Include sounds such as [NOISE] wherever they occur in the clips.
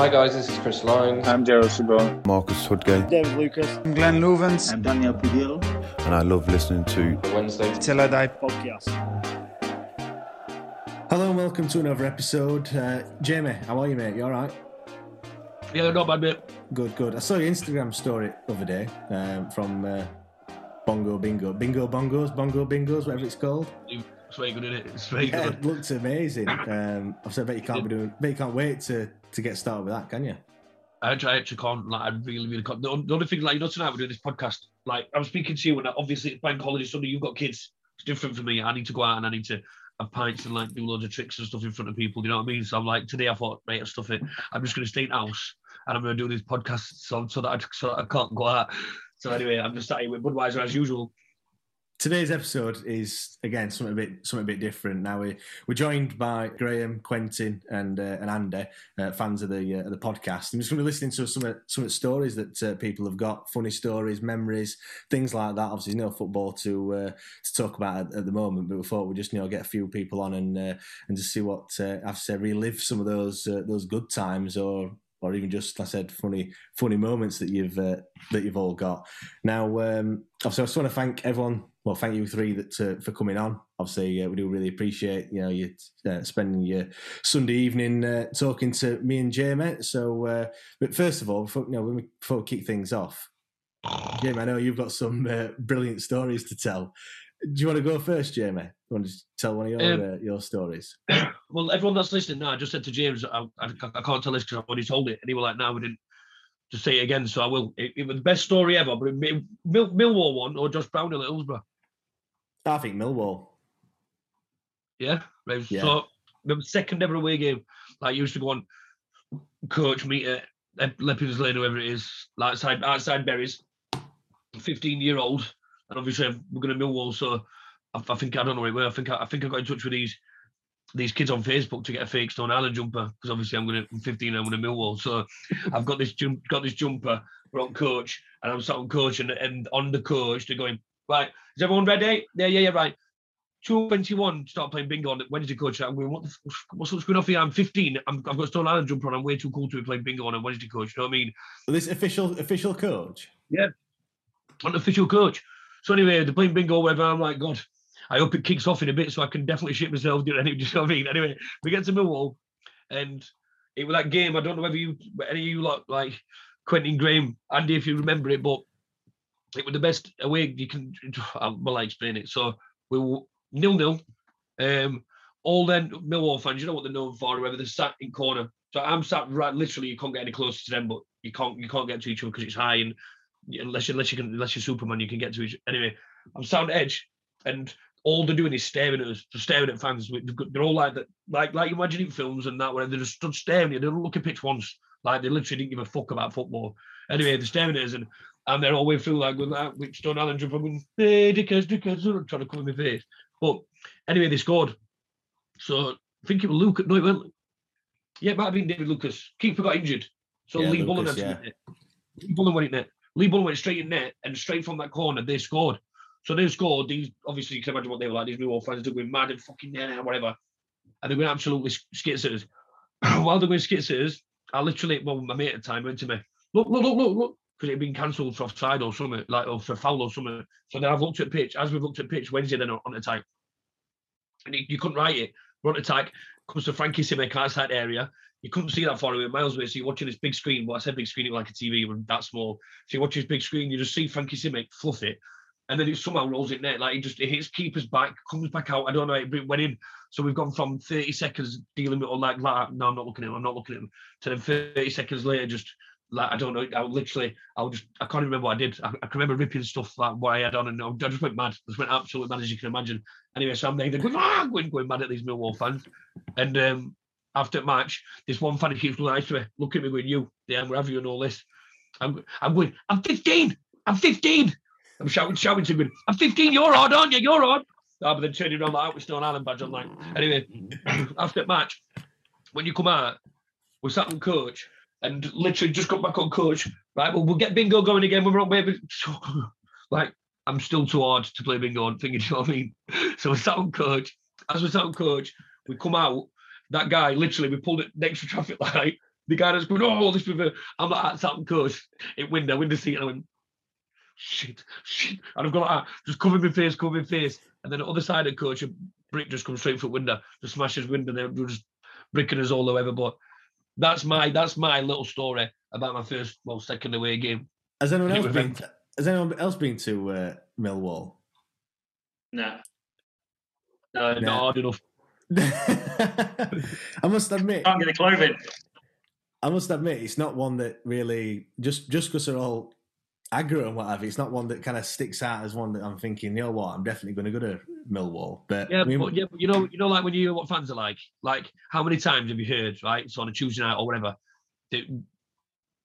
Hi guys, this is Chris Lyons. I'm Gerald Chabot. Marcus Tudgay. David Lucas. I'm Glenn Loovens. I'm Daniel Pudil. And I love listening to the Wednesday Till I Die podcast. Hello and welcome to another episode. Uh, Jamie, how are you, mate? You all right? Yeah, not bad, mate. Good, good. I saw your Instagram story the other day um, from uh, Bongo Bingo. Bingo Bongos, Bongo Bingos, whatever it's called. It's very good, isn't it? It's very Yeah, good. it looks amazing. Um, I've I bet you can't be doing, bet you can't wait to, to get started with that, can you? I actually, can't. Like, I really, really can't. The, only thing, like, you know, tonight we're doing this podcast. Like, I'm speaking to you, and obviously it's bank holiday Sunday. You've got kids. It's different for me. I need to go out and I need to have pints and like do loads of tricks and stuff in front of people. Do you know what I mean? So I'm like, today I thought, right, stuff it. I'm just going to stay in the house and I'm going to do this podcast so, so that I so that I can't go out. So anyway, I'm just here with Budweiser as usual. Today's episode is again something a bit something a bit different. Now we we're joined by Graham, Quentin, and uh, and Andy, uh, fans of the uh, the podcast. I'm just going to be listening to some of, some of the stories that uh, people have got, funny stories, memories, things like that. Obviously, no football to uh, to talk about at, at the moment, but we thought we'd just you know get a few people on and uh, and just see what I have said, relive some of those those good times or or even just, I said, funny funny moments that you've uh, that you've all got. Now, um, obviously, I just want to thank everyone. Well, thank you three that uh, for coming on. Obviously, uh, we do really appreciate you know you uh, spending your Sunday evening uh, talking to me and Jamie. So, uh, but first of all, before, you know, we, before we kick things off, Jamie, I know you've got some brilliant stories to tell. Do you want to go first, Jamie? You want to tell one of your Um, uh, your stories? [COUGHS] well, everyone that's listening now, I just said to James, I, I, I can't tell this because I've already told it. And he was like, no, we didn't. Just say it again, so I will. It, it was the best story ever, but it, Mill, Millwall one or Josh Brown at Hillsborough. I think Millwall. Yeah, right. Yeah. So the second ever away game, like used to go on coach meet at Leppings Lane, whoever it is, like outside outside Berries, fifteen year old, and obviously we're going to Millwall. So I, I think I don't know where. I think I, I think I got in touch with these these kids on Facebook to get a fake Stone Island jumper because obviously I'm going to I'm 15 I'm going to Millwall. So I've got this jump, got this jumper. We're on coach, and I'm sat on coach, and, and on the coach they're going right. Is everyone ready? Yeah, yeah, yeah, right. 221 start playing bingo on Wednesday, coach. I'm going, what the, what's, what's going on for you? I'm 15. I'm, I've got Stone Island jumper on. I'm way too cool to be playing bingo on a Wednesday, coach. You know what I mean? This official official coach. Yeah. An official coach. So anyway, they're playing bingo, whatever. I'm like, God, I hope it kicks off in a bit so I can definitely shit myself. [LAUGHS] Do you know what I mean? Anyway, we get to Millwall, and it was that game. I don't know whether you, any of you lot, like Quentin Graham, Andy, if you remember it, but it was the best away you can. [SIGHS] Well, I explain it. So we were nil nil. Um, all then Millwall fans, you know what they're known for, whether they're sat in corner. So I'm sat right, literally, you can't get any closer to them, but you can't you can't get to each other because it's high and unless you, unless you can unless you're Superman, you can get to each. Anyway, I'm sound edge, and all they're doing is staring at us, staring at fans. They're all like that, like like you imagine in films and that, where they just stood staring. at you. They don't look at pitch once, like they literally didn't give a fuck about football. Anyway, they're staring at us, and and they're all way through like with that, which Stone Island jump, going, hey, dickers, dickers, trying to cover my face. But anyway, they scored. So I think it was Luke. No, it wasn't. Yeah, it might have been David Lucas. Keeper got injured. So Yeah, Lee Bullen Lucas, had to net. Lee Bullen went in net. Lee Bullen went straight in net and straight from that corner, they scored. So they scored. These obviously you can imagine what they were like. These New York fans, they're going mad and fucking yeah, whatever. And they were absolutely us. [COUGHS] While they were skits at I literally, well, my mate at the time went to me, look, look, look, look, look, because it had been cancelled for offside or something, like or for foul or something. So then I've looked at pitch, as we've looked at pitch Wednesday then on attack. And you, you couldn't write it. We're on attack, comes to Frankie Simek outside area, you couldn't see that far away, miles away. So you're watching this big screen. Well, I said big screen, it was like a TV, but that small. So you watch this big screen, you just see Frankie Simek fluff it, and then it somehow rolls it net. Like it just it hits keeper's back, comes back out. I don't know, it went in. So we've gone from 30 seconds dealing with all like, like no, I'm not looking at him, I'm not looking at him, to then 30 seconds later, just like I don't know, I literally, I just, I can't remember what I did. I, I can remember ripping stuff like what I had on, and I just went mad. I just went absolutely mad, as you can imagine. Anyway, so I'm there going, ah, going, going mad at these Millwall fans, and um, after match, this one fan keeps looking at me, looking at me, going, "You, damn, where have you and all this?" I'm, I'm going, "I'm 15, I'm 15." I'm shouting, shouting to him, "I'm 15, you're odd, aren't you? You're odd." Oh, but then turning around like with Stone Island badge on, like anyway. [CLEARS THROAT] after match, when you come out, we're sat on coach and literally just got back on coach. Right, well, we'll get bingo going again. We're on maybe [LAUGHS] like I'm still too hard to play bingo on thinking, you know what I mean? [LAUGHS] So we're sat on coach. As we're sat on coach, we come out. That guy literally, we pulled it next to traffic [LAUGHS] light. The guy that's going, oh, this river. I'm like, sat on coach. It window, window seat, and I went, shit, shit. And I've got like, just covering my face, covering my face. And then the other side of coach, a brick just comes straight through the window, just smashes window. and They're just bricking us all over. But that's my that's my little story about my first, well, second away game. Has anyone else been? very- Has anyone else been to uh, Millwall? No. Uh, No. Not hard enough. [LAUGHS] I must admit, Can't get the clothing. I must admit, it's not one that really just just because they're all aggro and whatever. It's not one that kind of sticks out as one that I'm thinking, you know what, I'm definitely going to go to Millwall. But Yeah, I mean, but yeah, but you know, you know, like when you hear what fans are like, like how many times have you heard, right? So on a Tuesday night or whatever, that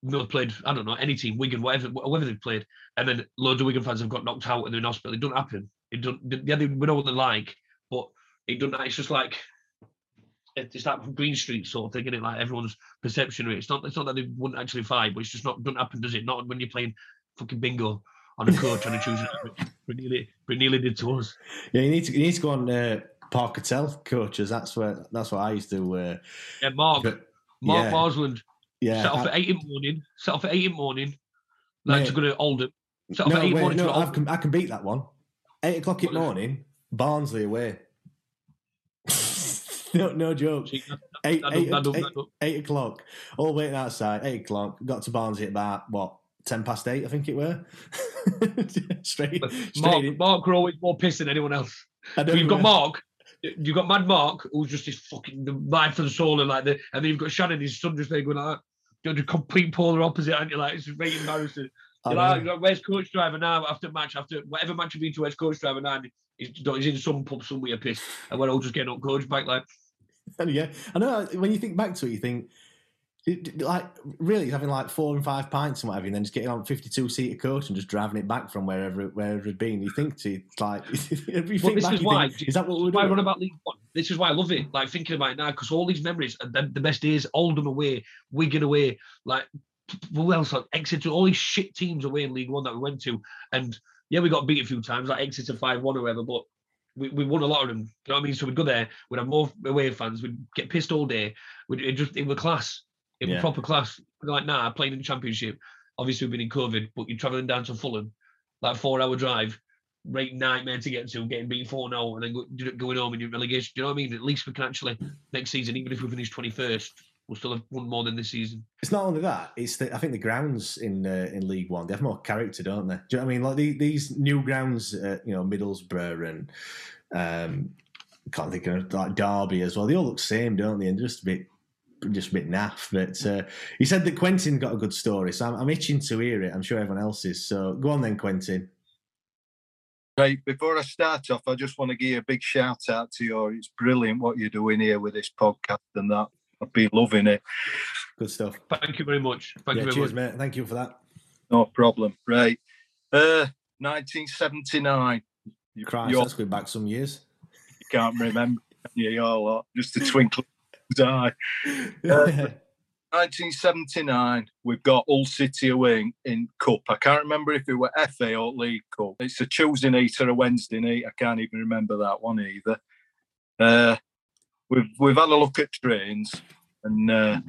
Mill played, I don't know, any team, Wigan, whatever, whatever they've played, and then loads of Wigan fans have got knocked out and they're in hospital. It doesn't happen. It don't. Yeah, they, we know what they're like, but it doesn't. It's just like it's that Green Street sort of thing, is it? Like everyone's perception of it. It's not. It's not that they wouldn't actually fight, but it's just not. Doesn't happen, does it? Not when you're playing fucking bingo on a coach on a Tuesday. But nearly, but nearly did to us. yeah, you need to you need to go on uh, Park Hotel coaches. That's where that's what I used to. Uh, Yeah, Mark. but- Mark yeah. Marsland yeah, set off I- at eight in the morning. Set off at eight in the morning. Like Mate. to go to Oldham. Set off no, at eight wait, morning. no, to I can, I can beat that one. Eight o'clock in the morning, Barnsley away. [LAUGHS] no, no joke. Eight, eight, don't- that don't- eight- eight o'clock. All waiting outside. Eight o'clock. Got to Barnsley at about what ten past eight, I think it were. [LAUGHS] straight, Mark, in. Mark were always more pissed than anyone else. I don't you've got. Mark. You've got Mad Mark, who's just this fucking the life the soul, and like the, and then you've got Shannon, his son, just there going like. You're the complete polar opposite, and you're like, it's very embarrassing. You're like, you're like, where's coach driver now? After match, after whatever match you've been to, where's coach driver now? And He's, he's in some pub somewhere pissed, and we're all just getting up coach back like, And [LAUGHS] yeah, I know. Uh, when you think back to it, you think it- like really having like four and five pints and whatever, and then just getting on fifty-two seater coach and just driving it back from wherever wherever it'd been. You think to like [LAUGHS] you Well, this back, is you why. think, is that what we're why doing? run about League One. This is why I love it. Like thinking about it now, because all these memories, and the, the best days, Oldham away, Wigan away, like who else? Like Exeter, all these shit teams away in League One that we went to, and yeah, we got beat a few times, like Exeter five one or whatever, but. We, we won a lot of them. You know what I mean? So we'd go there, we'd have more away fans, we'd get pissed all day. We'd it just it was class. It was Yeah. proper class. Like nah, playing in the championship. Obviously we've been in COVID, but you're travelling down to Fulham, like four hour drive, right nightmare to get to, getting beat 4 0 and then go, going home in your relegation. Do you know what I mean? At least we can actually, next season, even if we finish 21st, we'll still have won more than this season. It's not only that; it's the, I think the grounds in uh, in League One they have more character, don't they? Do you know what I mean? Like the, these new grounds, uh, you know, Middlesbrough and um, can't think of like Derby as well. They all look the same, don't they? And just a bit, just a bit naff. But uh, he said that Quentin got a good story, so I'm, I'm itching to hear it. I'm sure everyone else is. So go on then, Quentin. Right, before I start off, I just want to give you a big shout out to you. It's brilliant what you're doing here with this podcast and that. I've been loving it. Good stuff. Thank you very much. Thank yeah, you very cheers, much. mate. Thank you for that. No problem. Right. Uh 1979. You, Christ, you all that's going back some years. You can't remember. yeah, you, you all lot? Just a twinkle of an eye. [LAUGHS] 1979, we've got Hull City away in, in Cup. I can't remember if it were FA or League Cup. It's a Tuesday night or a Wednesday night. I can't even remember that one either. Uh, we've we've had a look at trains, and uh,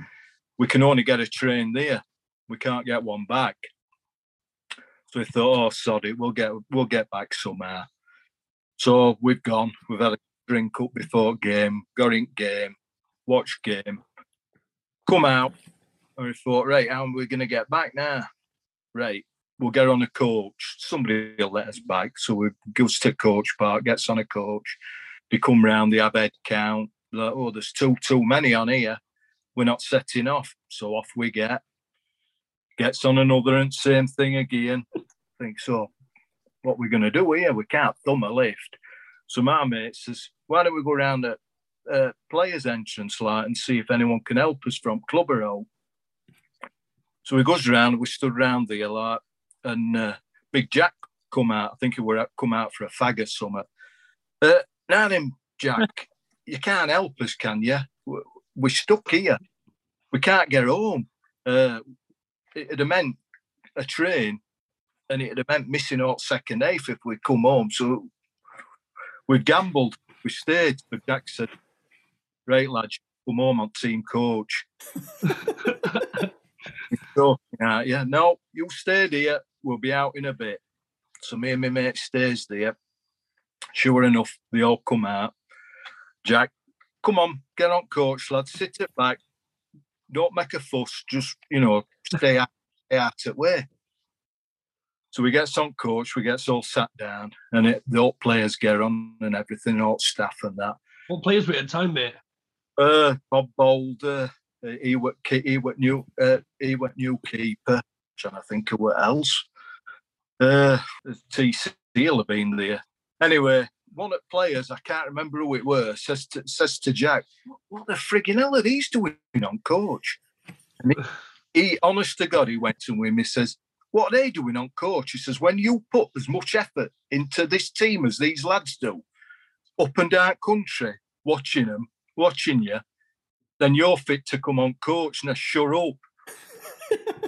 we can only get a train there. We can't get one back. So we thought, oh, sod it, we'll get we'll get back somehow. So we've gone. We've had a drink up before game, got in game, watch game. come out, and we thought, right, how are we going to get back now? Right, we'll get on a coach. Somebody will let us back. So we goes to coach park, gets on a coach. They come round, they have head count. Oh, there's too too many on here. We're not setting off. So off we get. Gets on another and same thing again. Think so. What we're gonna do here? We can't thumb a lift. So my mate says, why don't we go round at uh, players' entrance light and see if anyone can help us from club or Clubber So he goes round. We stood round there like and uh, Big Jack come out. I think he were come out for a fag or something. Uh, now then, Jack, you can't help us, can you? We're stuck here. We can't get home. Uh, it'd have meant a train, and it'd have meant missing out second eighth if we'd come home. So we gambled. We stayed. But Jack said, "Right, lads, come home on team coach." [LAUGHS] so, yeah, yeah, no, you stayed here we'll be out in a bit. So me and my mate stays there. Sure enough, they all come out. Jack, come on, get on coach, lad. Sit it back. Don't make a fuss. Just, you know, stay out, stay out it way. So we get some coach, we get all sat down, and it, the old players get on and everything, all staff and that. What players were at the time, mate? Uh, Bob Bolder, uh, he went he went new uh, he went new keeper. Trying to think of what else. Uh, TC will have been there. Anyway, one of the players, I can't remember who it was, says to, says to Jack, What the frigging hell are these doing on coach? And he, he, honest to God, he went to him, he says, What are they doing on coach? He says, When you put as much effort into this team as these lads do, up and down country, watching them, watching you, then you're fit to come on coach. Now, shut up.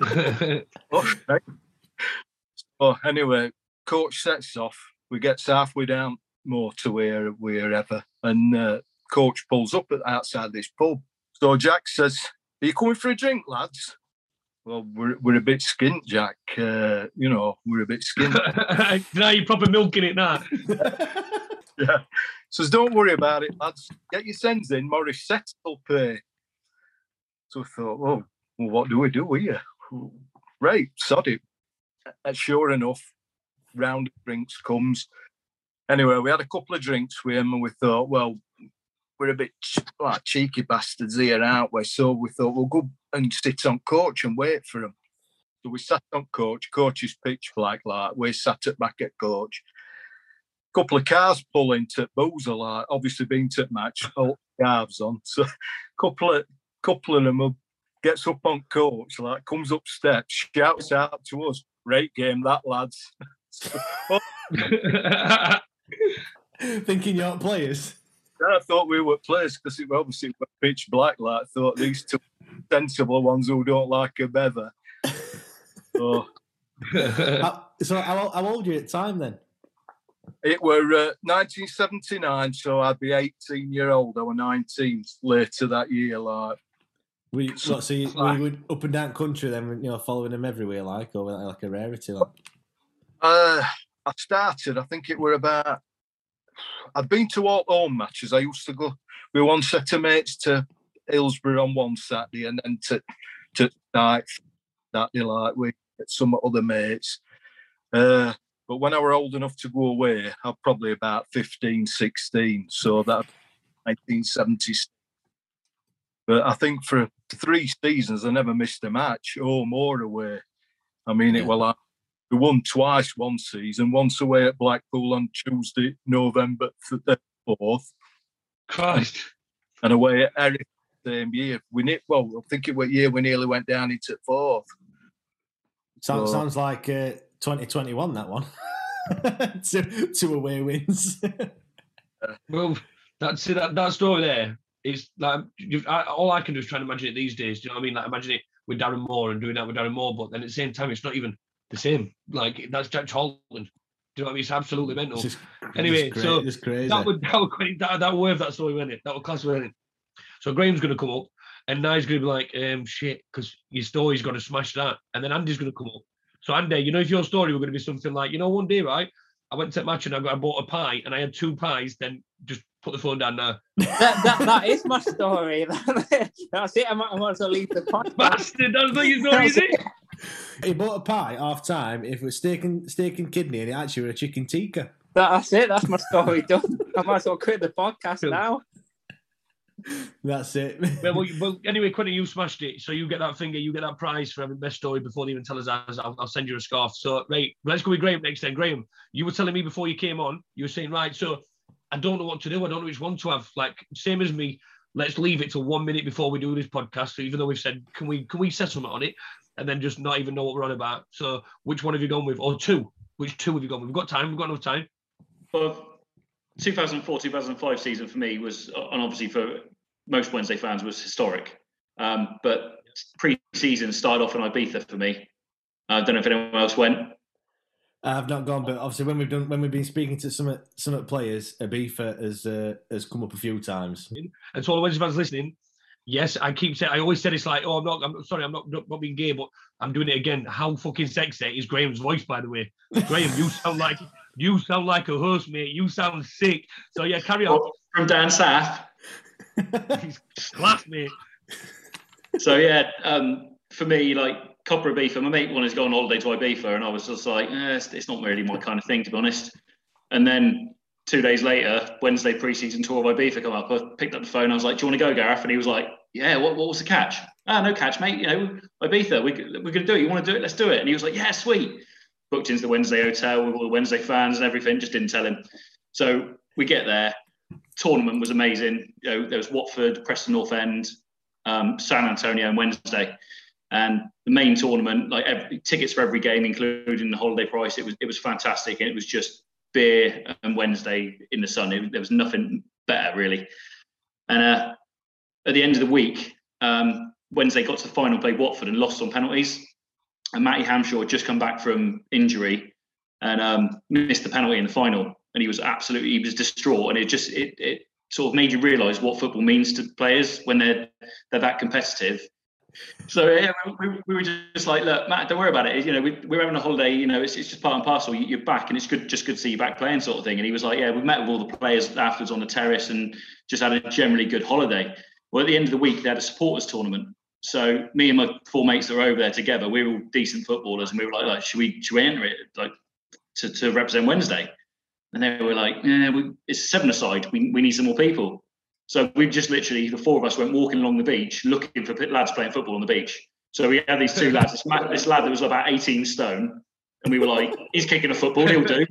[LAUGHS] okay. Oh, anyway, coach sets off. We get halfway down more to where wherever, and uh, coach pulls up at outside this pub. So Jack says, "Are you coming for a drink, lads?" Well, we're, we're a bit skint, Jack. Uh, you know, we're a bit skint. [LAUGHS] now you're proper milking it now. [LAUGHS] yeah. Says, don't worry about it, lads. Get your sends in. Maurice Setters will pay. So I thought, well, well, what do we do here? Right, sod it and sure enough, round of drinks comes. Anyway, we had a couple of drinks with him, and we thought, well, we're a bit like cheeky bastards here, aren't we? So we thought we'll go and sit on coach and wait for him. So we sat on coach. Coach is pitch black, like we sat at back at coach. Couple of cars pull into Boozer, like obviously being to match, all calves on. So couple of couple of them gets up on coach, like comes up steps, shouts out to us, Great game, that lads. [LAUGHS] [LAUGHS] [LAUGHS] Thinking you aren't players. I thought we were players because it obviously were pitch black. Like I thought these two sensible ones who don't like a beather. So, how, so how, how old are you at the time then? It were uh, 1979, so I'd be 18 year old. I was 19 later that year. Like we so, so you, like, we would up and down country then, you know, following them everywhere, like, or like a rarity. Like? Uh, I started. I think it were about. I'd been to all home matches. I used to go with one set of mates to Hillsborough on one Saturday, and then to to night that day like with some other mates. Uh, but when I were old enough to go away, I'm probably about 15, 16. So that 1976 but I think for three seasons, I never missed a match or more away. I mean, yeah. it well, we won twice one season, once away at Blackpool on Tuesday, November 4th. Christ. And away at Erith same year. We ne- well, I think it was year we nearly went down into fourth. Sounds, so, sounds like uh, 2021, that one. [LAUGHS] two, two away wins. [LAUGHS] well, that's that, that story there it's like I, all I can do is try and imagine it these days. Do you know what I mean? Like imagine it with Darren Moore and doing that with Darren Moore, but then at the same time, it's not even the same. Like that's Jack Holland. Do you know what I mean? It's absolutely mental. It's just, anyway, it's so crazy. that would [LAUGHS] that would that, that wave that story went it. That would class it. So Graham's going to come up, and Nye's going to be like, um, shit, because your story's going to smash that, and then Andy's going to come up. So Andy, you know, if your story were going to be something like, you know, one day, right? I went to a match and I, got, I bought a pie and I had two pies, then just put the phone down now. that, that, that is my story. [LAUGHS] That's it. I might, I might as well leave the [LAUGHS] podcast. Bastard, that's not your story, is it? He bought a pie half time. If it was steak and steak and kidney, and it actually was a chicken tikka. That's it. That's my story done. I might as well quit the podcast now. That's it. well, well, you- well, anyway, Quentin, you smashed it. So you get that finger, you get that prize for having best story before they even tell us ours. I'll, I'll send you a scarf. So, right, let's go with Graham next then. Graham, you were telling me before you came on, you were saying, right, so I don't know what to do. I don't know which one to have. Like, same as me, let's leave it till one minute before we do this podcast. So even though we've said, can we can we settle on it? And then just not even know what we're on about. So which one have you gone with? Or two? Which two have you gone with? We've got time. We've got enough time. Well, 2004 2005 season for me was, and obviously for most Wednesday fans, was historic. Um, but pre season started off in Ibiza for me. I don't know if anyone else went. I've not gone, but obviously when we've done when we've been speaking to some some players, Ibiza has uh, has come up a few times. And to all the Wednesday fans listening, yes, I keep saying, I always said it's like, oh, I'm not, I'm sorry, I'm not, not, not being gay, but I'm doing it again. How fucking sexy is Graham's voice, by the way? Graham, you sound like, you sound like a host, mate. You sound sick. So yeah, carry on. From Dan Saff. [LAUGHS] He's class, mate. So yeah, um, for me, like Copper Ibiza, my mate wanted to go on holiday to Ibiza, and I was just like, eh, it's, it's not really my kind of thing, to be honest. And then two days later, Wednesday pre-season tour of Ibiza come up. I picked up the phone. I was like, "Do you want to go, Gareth?" And he was like, "Yeah." What, what was the catch? Ah, no catch, mate. You know, Ibiza. We, we're going to do it. You want to do it? Let's do it. And he was like, "Yeah, sweet." Booked into the Wednesday hotel with all the Wednesday fans and everything. Just didn't tell him. So we get there. Tournament was amazing. You know, there was Watford, Preston North End, um, San Antonio, and Wednesday. And the main tournament, like every, tickets for every game, including the holiday price, it was it was fantastic, and it was just beer and Wednesday in the sun. It, there was nothing better really. And uh, at the end of the week, um, Wednesday got to the final, played Watford, and lost on penalties. And Matty Hamshaw had just come back from injury and um, missed the penalty in the final, and he was absolutely he was distraught, and it just it it sort of made you realise what football means to players when they're they're that competitive. So yeah, we, we were just like, look, Matt, don't worry about it. You know, we, we're having a holiday. You know, it's, it's just part and parcel. You- You're back, and it's good, just good to see you back playing, sort of thing. And he was like, yeah, we met with all the players afterwards on the terrace and just had a generally good holiday. Well, at the end of the week, they had a supporters tournament. So me and my four mates that were over there together, we were all decent footballers, and we were like, like should we should we enter it like to, to represent Wednesday? And they were like, yeah, we, it's seven aside. We, we need some more people. So we just literally, the four of us went walking along the beach looking for lads playing football on the beach. So we had these two lads, this, this lad that was about 18 stone, and we were like, he's kicking a football, he'll do.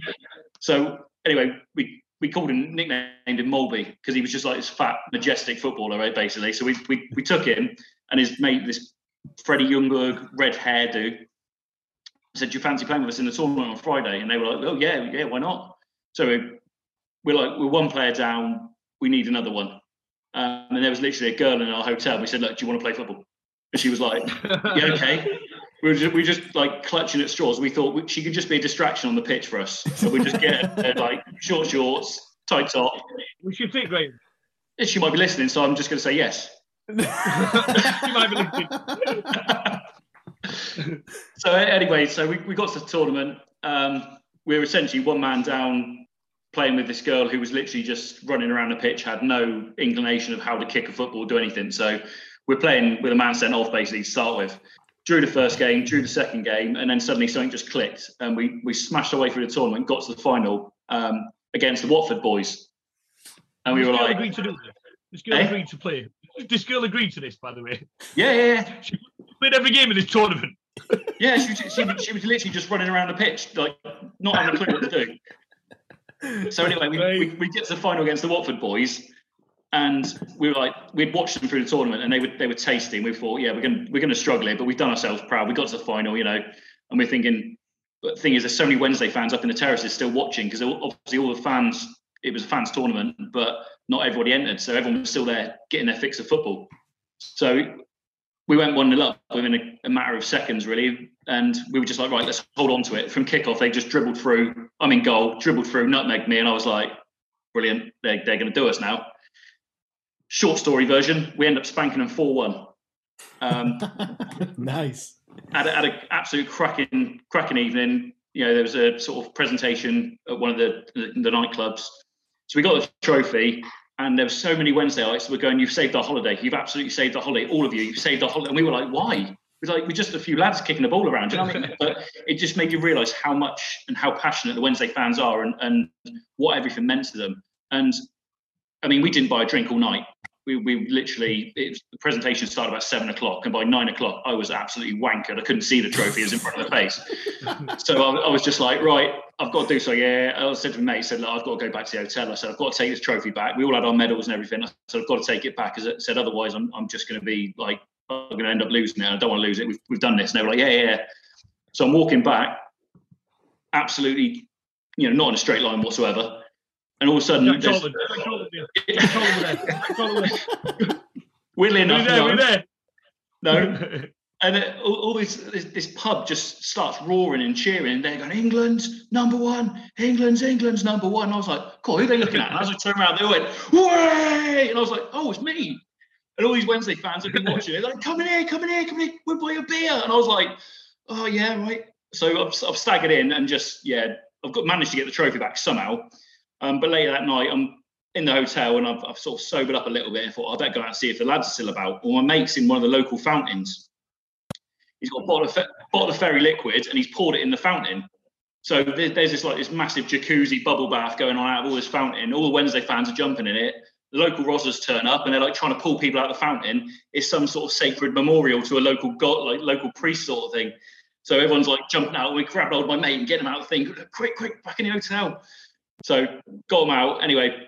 So anyway, we, we called him, nicknamed him Mulby, because he was just like this fat, majestic footballer, right, basically. So we, we, we took him and his mate, this Freddie Ljungberg, red hairdo, said, do you fancy playing with us in the tournament on Friday? And they were like, oh, yeah, yeah, why not? So we, we're like, we're one player down, we need another one. Um, and there was literally a girl in our hotel. We said, "Look, do you want to play football?" And she was like, "Yeah, okay." [LAUGHS] We were just, we were just like clutching at straws. We thought we, she could just be a distraction on the pitch for us. So we just get her, [LAUGHS] like short shorts, tight top. We should fit, Graham. She might be listening, so I'm just going to say yes. [LAUGHS] [LAUGHS] She might be listening. so anyway, so we, we got to the tournament. Um, we were essentially one man down, playing with this girl who was literally just running around the pitch, had no inclination of how to kick a football, do anything. So we're playing with a man sent off basically to start with. Drew the first game, drew the second game, and then suddenly something just clicked, and we we smashed our way through the tournament, got to the final um, against the Watford boys, and we this were girl like, agreed to do this. This girl Eh? agreed to play. This girl agreed to this, by the way. yeah, yeah, yeah. She played every game in this tournament. [LAUGHS] Yeah, she, was- she, was- she was literally just running around the pitch, like not having a clue what to do. So anyway, we, we, we get to the final against the Watford boys, and we were like, we'd watched them through the tournament, and they were they were tasting. We thought, yeah, we're gonna we're gonna struggle here, but we've done ourselves proud. We got to the final, you know, and we're thinking. But the thing is, there's so many Wednesday fans up in the terraces still watching because obviously all the fans. It was a fans tournament, but not everybody entered, so everyone was still there getting their fix of football. So we went one nil up within a, a matter of seconds, really. And we were just like, right, let's hold on to it. From kickoff, they just dribbled through. I'm in goal, dribbled through, nutmegged me. And I was like, brilliant. They're, they're going to do us now. Short story version, we end up spanking them 4 1. Um, [LAUGHS] nice. had, a, had an absolute cracking, cracking evening. You know, there was a sort of presentation at one of the, the, the nightclubs. So we got the trophy. And there were so many Wednesday nights that were going, You've saved our holiday. You've absolutely saved our holiday. All of you, you've saved our holiday. And we were like, Why? It was like, we're just a few lads kicking the ball around. You know what I mean? [LAUGHS] But it just made you realise how much and how passionate the Wednesday fans are and, and what everything meant to them. And I mean, we didn't buy a drink all night. We, we literally, it, the presentation started about seven o'clock, and by nine o'clock, I was absolutely wankered. I couldn't see the trophy; it was in front of the face. [LAUGHS] so I, I was just like, right, I've got to do so. Yeah, I said to my mate, said, Look, I've got to go back to the hotel. I said, I've got to take this trophy back. We all had our medals and everything. I said, I've got to take it back. As I said, otherwise, I'm, I'm just going to be like, I'm going to end up losing it. I don't want to lose it. We've, we've done this. And they were like, yeah, yeah, yeah. So I'm walking back, absolutely, you know, not in a straight line whatsoever. And all of a sudden, Jack there's- Jack there. Jack there. Jack there. weirdly We enough, there, no. we there. no. [LAUGHS] And all, all this, this this pub just starts roaring and cheering, and they're going, England's number one, England's England's number one. And I was like, cool, who are they looking at? And as I turned around, they all went, way! And I was like, oh, it's me. And all these Wednesday fans have been [LAUGHS] watching it, they're like, come in here, come in here, come in here, we'll buy a beer. And I was like, oh, yeah, right. So I've, I've staggered in and just, yeah, I've got managed to get the trophy back somehow. Um, but later that night, I'm in the hotel and I've, I've sort of sobered up a little bit. I thought, I better go out and see if the lads are still about. Well, my mate's in one of the local fountains. He's got a bottle of, fe- bottle of fairy liquid and he's poured it in the fountain. So there- there's this like this massive jacuzzi bubble bath going on out of all this fountain. All the Wednesday fans are jumping in it. The local Rozzers turn up and they're like trying to pull people out of the fountain. It's some sort of sacred memorial to a local god, like local priest sort of thing. So everyone's like jumping out. We grab hold of my mate and get him out of the thing. Quick, quick, back in the hotel. So got him out. Anyway,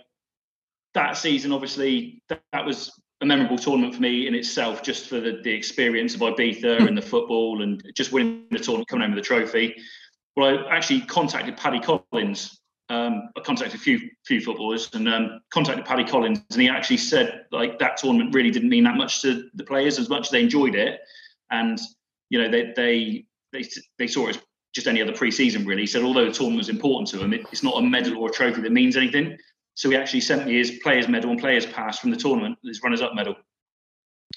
that season, obviously, that, that was a memorable tournament for me in itself, just for the, the experience of Ibiza and the football and just winning the tournament, coming home with the trophy. Well, I actually contacted Paddy Collins. Um, I contacted a few few footballers and um, contacted Paddy Collins, and he actually said like that tournament really didn't mean that much to the players as much as they enjoyed it, and you know they they they, they saw it as just any other pre-season really. He said although the tournament was important to him, it, it's not a medal or a trophy that means anything. So he actually sent me his players medal and players pass from the tournament, his runners-up medal.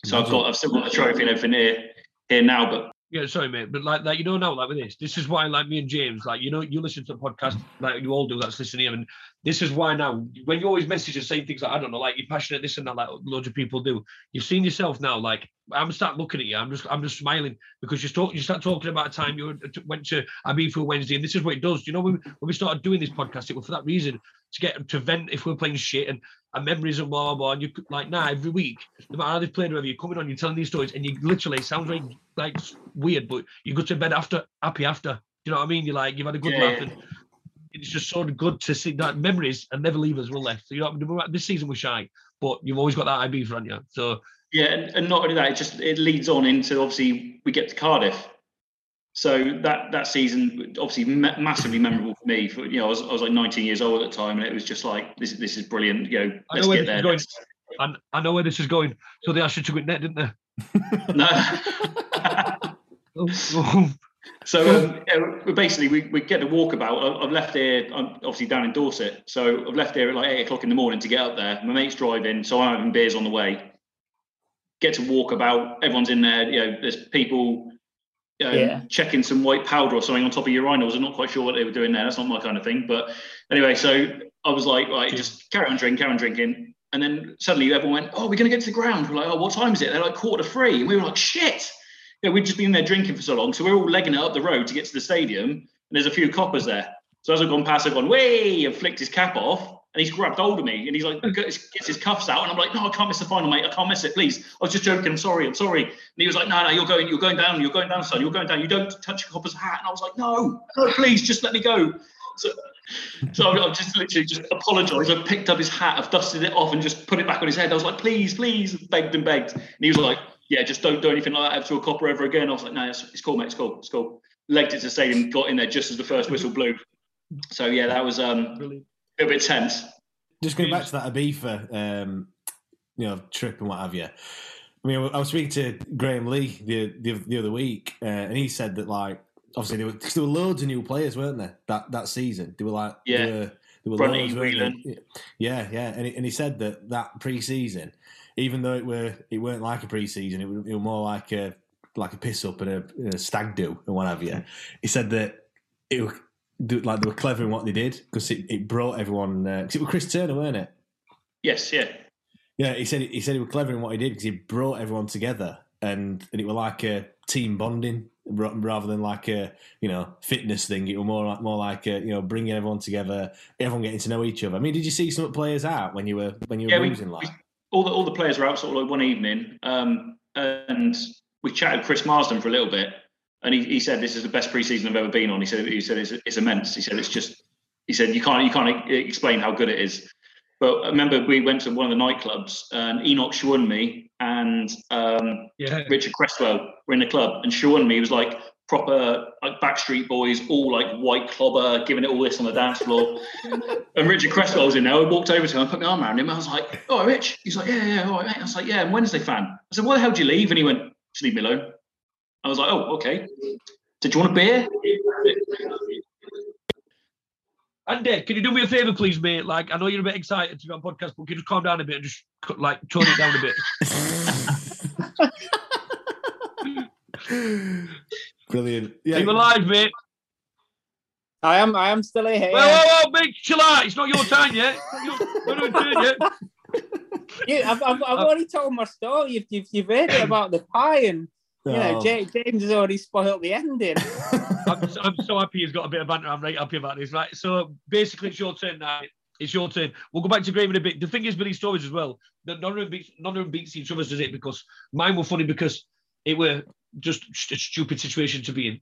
So I've got I've still got the trophy and everything here here now, but Yeah, sorry, mate, but like, like you know now, like with this, this is why, like me and James, like you know, you listen to the podcast, like you all do. That's listening and this is why now, when you always message and say things like I don't know, like you're passionate this and that, like loads of people do. You've seen yourself now, like I'm start looking at you, I'm just, I'm just smiling because you start, you start talking about a time you went to Ibiza Wednesday, and this is what it does. You know, when, when we started doing this podcast, it was for that reason to get to vent if we're playing shit and, and memories and blah blah blah. And you like now every week, no matter how they've played, or whatever, you're coming on, you're telling these stories, and you literally it sounds like like weird, but you go to bed after happy after. Do you know what I mean? You're like you've had a good Yeah, laugh, and it's just so good to see that memories and never leave us. Will left. So, you know, what I mean? this season was shy, but you've always got that IB front you. So Yeah, and, and not only that, it just it leads on into obviously we get to Cardiff. So that that season obviously massively memorable for me. For you know, I was, I was like 19 years old at the time, and it was just like this this is brilliant. You know, let's know get there going. And I know where this is going. So they asked you to in net, didn't they? No. Oh, [LAUGHS] oh. So um, basically we, we get a walkabout. I've left here. I'm obviously down in Dorset, so I've left here at like eight o'clock in the morning to get up there. My mate's driving, so I'm having beers on the way. Get to walk about. Everyone's in there. You know, there's people um, Yeah. checking some white powder or something on top of urinals. I'm not quite sure what they were doing there. That's not my kind of thing. But anyway, so I was like, right, just carry on drinking, carry on drinking. And then suddenly everyone went, oh, we're going to get to the ground. We're like, oh, what time is it? They're like quarter to three. And we were like, shit. Yeah, we'd just been there drinking for so long. So we're all legging it up the road to get to the stadium. And there's a few coppers there. So as I've gone past, I've gone, way, and flicked his cap off. And he's grabbed hold of me and he's like, gets gets his cuffs out. And I'm like, no, I can't miss the final, mate. I can't miss it, please. I was just joking. I'm sorry. I'm sorry. And he was like, no, no, you're going, you're going down. You're going down, son. You're going down. You don't touch copper's hat. And I was like, no, no, please, just let me go. So, so I've just literally just apologized. I picked up his hat, I've dusted it off and just put it back on his head. I was like, please, please, begged and begged. And he was like, yeah, just don't do anything like that to a copper ever again. I was like, no, it's, it's cool, mate. It's cool. It's cool. Legged it to the stadium, got in there just as the first whistle blew. So yeah, that was um, Brilliant. A bit tense. Just going back to that Ibiza, um, you know, trip and what have you. I mean, I was speaking to Graham Lee the the, the other week, uh, and he said that like obviously there were, there were loads of new players, weren't there? That that season, they were like Yeah. there were, there were Brunty, loads, weren't there? Whelan. Yeah, yeah, and he, and he said that that pre-season, even though it were it weren't like a pre-season, it was, it was more like a like a piss up and a, and a stag do and what have you. He said that it was, like they were clever in what they did because it, it brought everyone. Because it was Chris Turner, weren't it? Yes, yeah. Yeah, he said he said he was clever in what he did because he brought everyone together, and, and it was like a team bonding rather than like a you know fitness thing. It was more like more like a, you know bringing everyone together, everyone getting to know each other. I mean, did you see some players out when you were when you were Yeah, we- losing like? all the all the players were out sort of like one evening, um, and we chatted with Chris Marsden for a little bit, and he, he said this is the best preseason I've ever been on. He said he said it's, it's immense. He said it's just he said you can't you can't explain how good it is. But I remember we went to one of the nightclubs, and Enoch Schwanme and um, Yeah. Richard Cresswell were in the club, and Schwanme was like proper like Backstreet Boys, all like white clobber, giving it all this on the dance floor. [LAUGHS] And Richard Cresswell was in there. I walked over to him, and put my arm around him. I was like, "Oh, Rich." He's like, "Yeah, yeah, all right, mate." I was like, "Yeah, I'm Wednesday fan." I said, "Why the hell did you leave?" And he went, "Just leave me alone." I was like, "Oh, okay." Did you want a beer? Andy, uh, can you do me a favour, please, mate? Like, I know you're a bit excited to be on podcast, but can you just calm down a bit and just like tone it down a bit? [LAUGHS] Brilliant. Are Yeah, you alive, mate? I am. I am still here. Whoa, whoa, whoa, mate, chill out. It's not your time yet. It's not your- not your turn yet. You, I've, I've, I've already told my story. You've, you've, you've heard it about the pie, and you know, Oh. Ja- James has already spoiled the ending. [LAUGHS] I'm, I'm so happy he's got a bit of banter. I'm right happy about this. Right. So basically, it's your turn now. It's your turn. We'll go back to Graham in a bit. The thing is with these stories as well, that none of them beats, none of them beats each other's, does it? Because mine were funny because it were just a stupid situation to be in.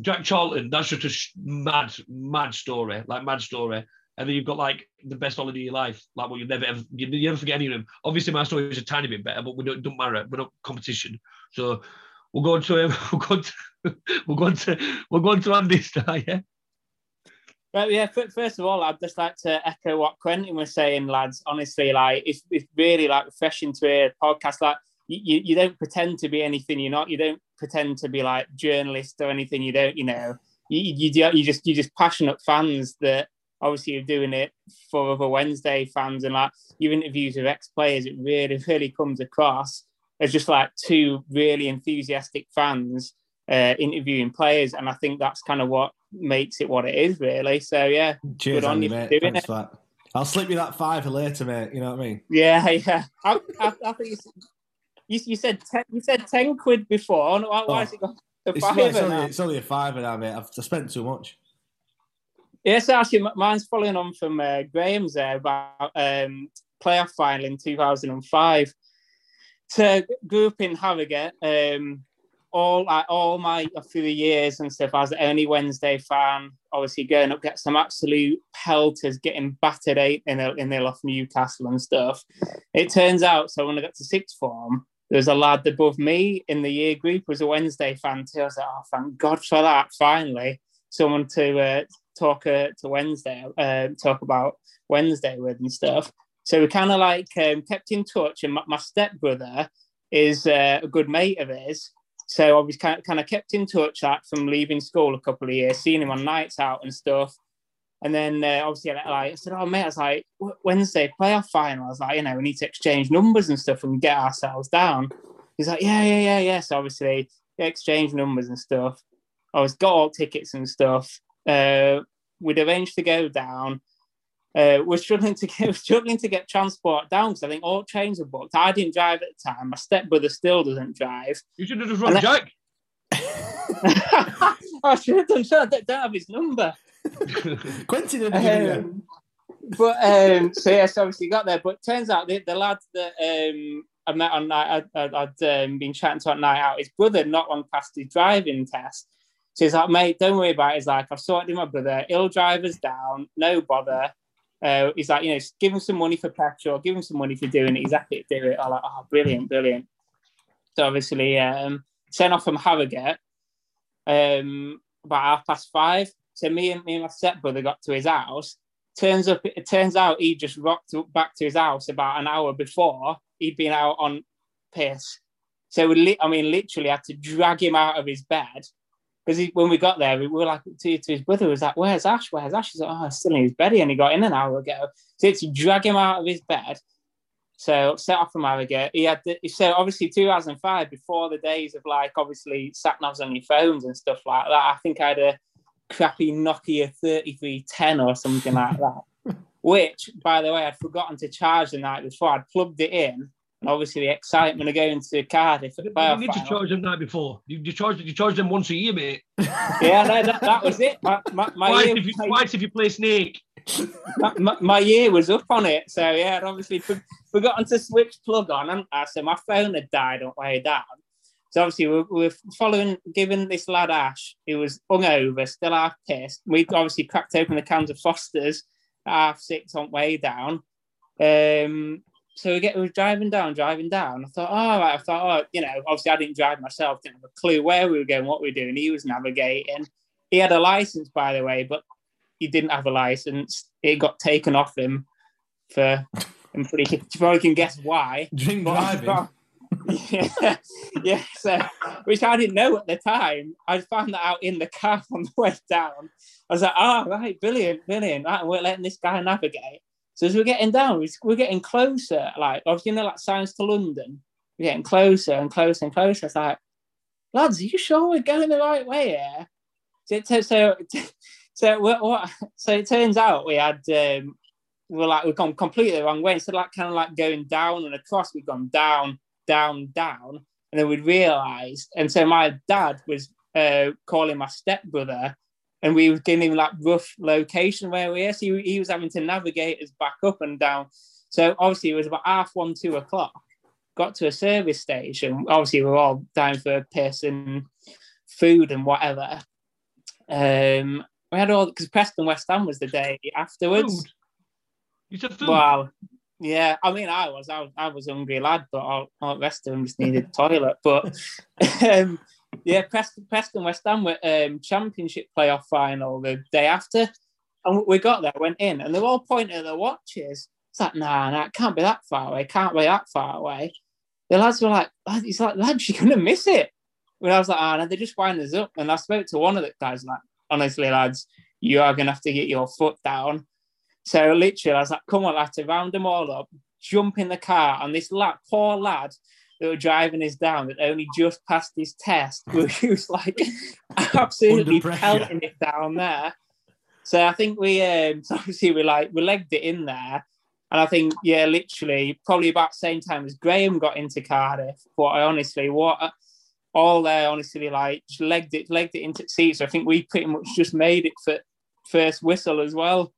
Jack Charlton, that's just a mad, mad story, like mad story. And then you've got like the best holiday of your life, like what you never ever, you, never forget any of them. Obviously, my story is a tiny bit better, but we don't, don't matter. We're not competition. So we'll go on to him. [LAUGHS] We'll go on to, [LAUGHS] we'll go on to, we'll go on to Andy [LAUGHS] now, yeah? But yeah, first of all, I'd just like to echo what Quentin was saying, lads. Honestly, like it's, it's really like refreshing to hear a podcast. Like you, you, don't pretend to be anything you're not. You don't pretend to be like journalist or anything. You don't, you know, you, you you just you just passionate fans that obviously you're doing it for other Wednesday fans and like your interviews with ex players. It really [LAUGHS] really comes across as just like two really enthusiastic fans uh, interviewing players, and I think that's kind of what makes it what it is, really. So yeah, Cheers, good on you for mate. doing Thanks it. I'll slip you that five for later, mate. You know what I mean? Yeah, [LAUGHS] yeah. I, I, I think you, you, said ten, you said ten quid before. Why, why Oh. has it to It's, five? it's, only, it's only a fiver now, mate. I've I spent too much. Yes, actually, mine's following on from uh, Graham's there about um, playoff final in 2005. So grew up in Harrogate. Um, all like, all my the years and stuff, I was the only Wednesday fan. Obviously, going up get some absolute pelters, getting battered eight in in the off Newcastle and stuff. It turns out, so when I got to sixth form, there was a lad above me in the year group was a Wednesday fan too. I was like, oh, thank God for that! Finally, someone to uh, talk uh, to Wednesday, uh, talk about Wednesday with and stuff. So we kind of like um, kept in touch, and my, my stepbrother is uh, a good mate of his. So I was kind of, kept in touch like from leaving school a couple of years, seeing him on nights out and stuff. And then uh, obviously, like, I said, "Oh mate," I was like, "W- "Wednesday playoff final." I was like, "You know, we need to exchange numbers and stuff and get ourselves down." He's like, "Yeah, yeah, yeah, yeah." So obviously, exchange numbers and stuff. I was got all tickets and stuff. Uh, we'd arranged to go down. Uh, we're struggling to get [LAUGHS] struggling to get transport down because I think all trains are booked. I didn't drive at the time. My stepbrother still doesn't drive. You should have just run And Jack. I [LAUGHS] [LAUGHS] should have done. Sure, I don't have his number. Quentin didn't give Um, but um, so yes, obviously got there. But turns out the, the lad that um, I met on night, I, I, I'd um, been chatting to on night out. His brother not long past his driving test. So he's like, mate, don't worry about it. He's like, I've sorted my brother. He'll drive us down, no bother. Uh, he's like, you know, give him some money for petrol, give him some money for doing it. He's happy to do it. I'm like, oh, brilliant, brilliant. So obviously, um, sent off from Harrogate um, about half past five. So me and me and my stepbrother got to his house. Turns up, it turns out he just rocked back to his house about an hour before he'd been out on piss. So we, li- I mean, literally had to drag him out of his bed because when we got there, we were like to, to his brother, was like, "Where's Ash? Where's Ash?" He's like, "Oh, still in his bed. And he got in an hour ago." So it's drag him out of his bed. So set off from Harrogate. He had the, so obviously 2005 before the days of like obviously sat navs on your phones and stuff like that. I think I had a crappy Nokia 3310 or something like that. [LAUGHS] which, by the way, I'd forgotten to charge the night before. I'd plugged it in, and obviously the excitement of going to Cardiff at the You need to charge them that before. You, you charge you charge them once a year, mate. Yeah, no, that, that was it. My, my, my, twice, if you, twice if you play Snake. my, my, my year was up on it. So yeah, I'd obviously for, forgotten to switch plug on, and I so my phone had died on the way down. So obviously we're, we're following, giving this lad Ash, who was hungover, still half pissed. We obviously cracked open the cans of Fosters half six on way down. Um, so we get we were driving down, driving down. I thought, oh, right. I thought, oh, you know, obviously I didn't drive myself, didn't have a clue where we were going, what we were doing. He was navigating. He had a license, by the way, but he didn't have a license. It got taken off him for, I'm pretty, you probably can guess why. Drink But- driving. [LAUGHS] yeah, yeah. So, which I didn't know at the time. I found that out in the car [LAUGHS] on the way down. I was like, "Oh, right, brilliant, brilliant." Right, we're letting this guy navigate. So as we're getting down, we- we're getting closer. Like, obviously, you know, like signs to London. We're getting closer and closer and closer. It's like, lads, are you sure we're going the right way here? So, so, [LAUGHS] so, so, what, so it turns out we had um, we're like we've gone completely the wrong way. Instead of like kind of like going down and across, we've gone down, down, down, and then we'd realised. And so my dad was uh, calling my stepbrother, and we were giving him like rough location where we are. So he, he was having to navigate us back up and down. So obviously it was about half one, two o'clock. Got to a service station. Obviously we we're all down for a piss and food and whatever. Um, we had all because Preston West Ham was the day afterwards. Food. You said food. Well, yeah, I mean, I was, I was, I was a hungry lad, but all, all the rest of them just needed toilet. But [LAUGHS] um, yeah, Preston, Preston West Ham were um, championship playoff final the day after, and we got there, went in, and they were all pointing at their watches. It's like, nah, nah, it can't be that far away, can't be that far away. The lads were like, he's like, lads, you're gonna miss it. When I was like, ah, no, they just wind us up, and I spoke to one of the guys like, honestly, lads, you are gonna have to get your foot down. So literally, I was like, come on, I have to round them all up, jump in the car, and this lad, poor lad that were driving us down that only just passed his test, [LAUGHS] he was like absolutely pelting it down there. So I think we um so [LAUGHS] obviously we like we legged it in there. And I think, yeah, literally, probably about the same time as Graham got into Cardiff. But I honestly, what all there, honestly, like just legged it, legged it into seats. So I think we pretty much just made it for first whistle as well.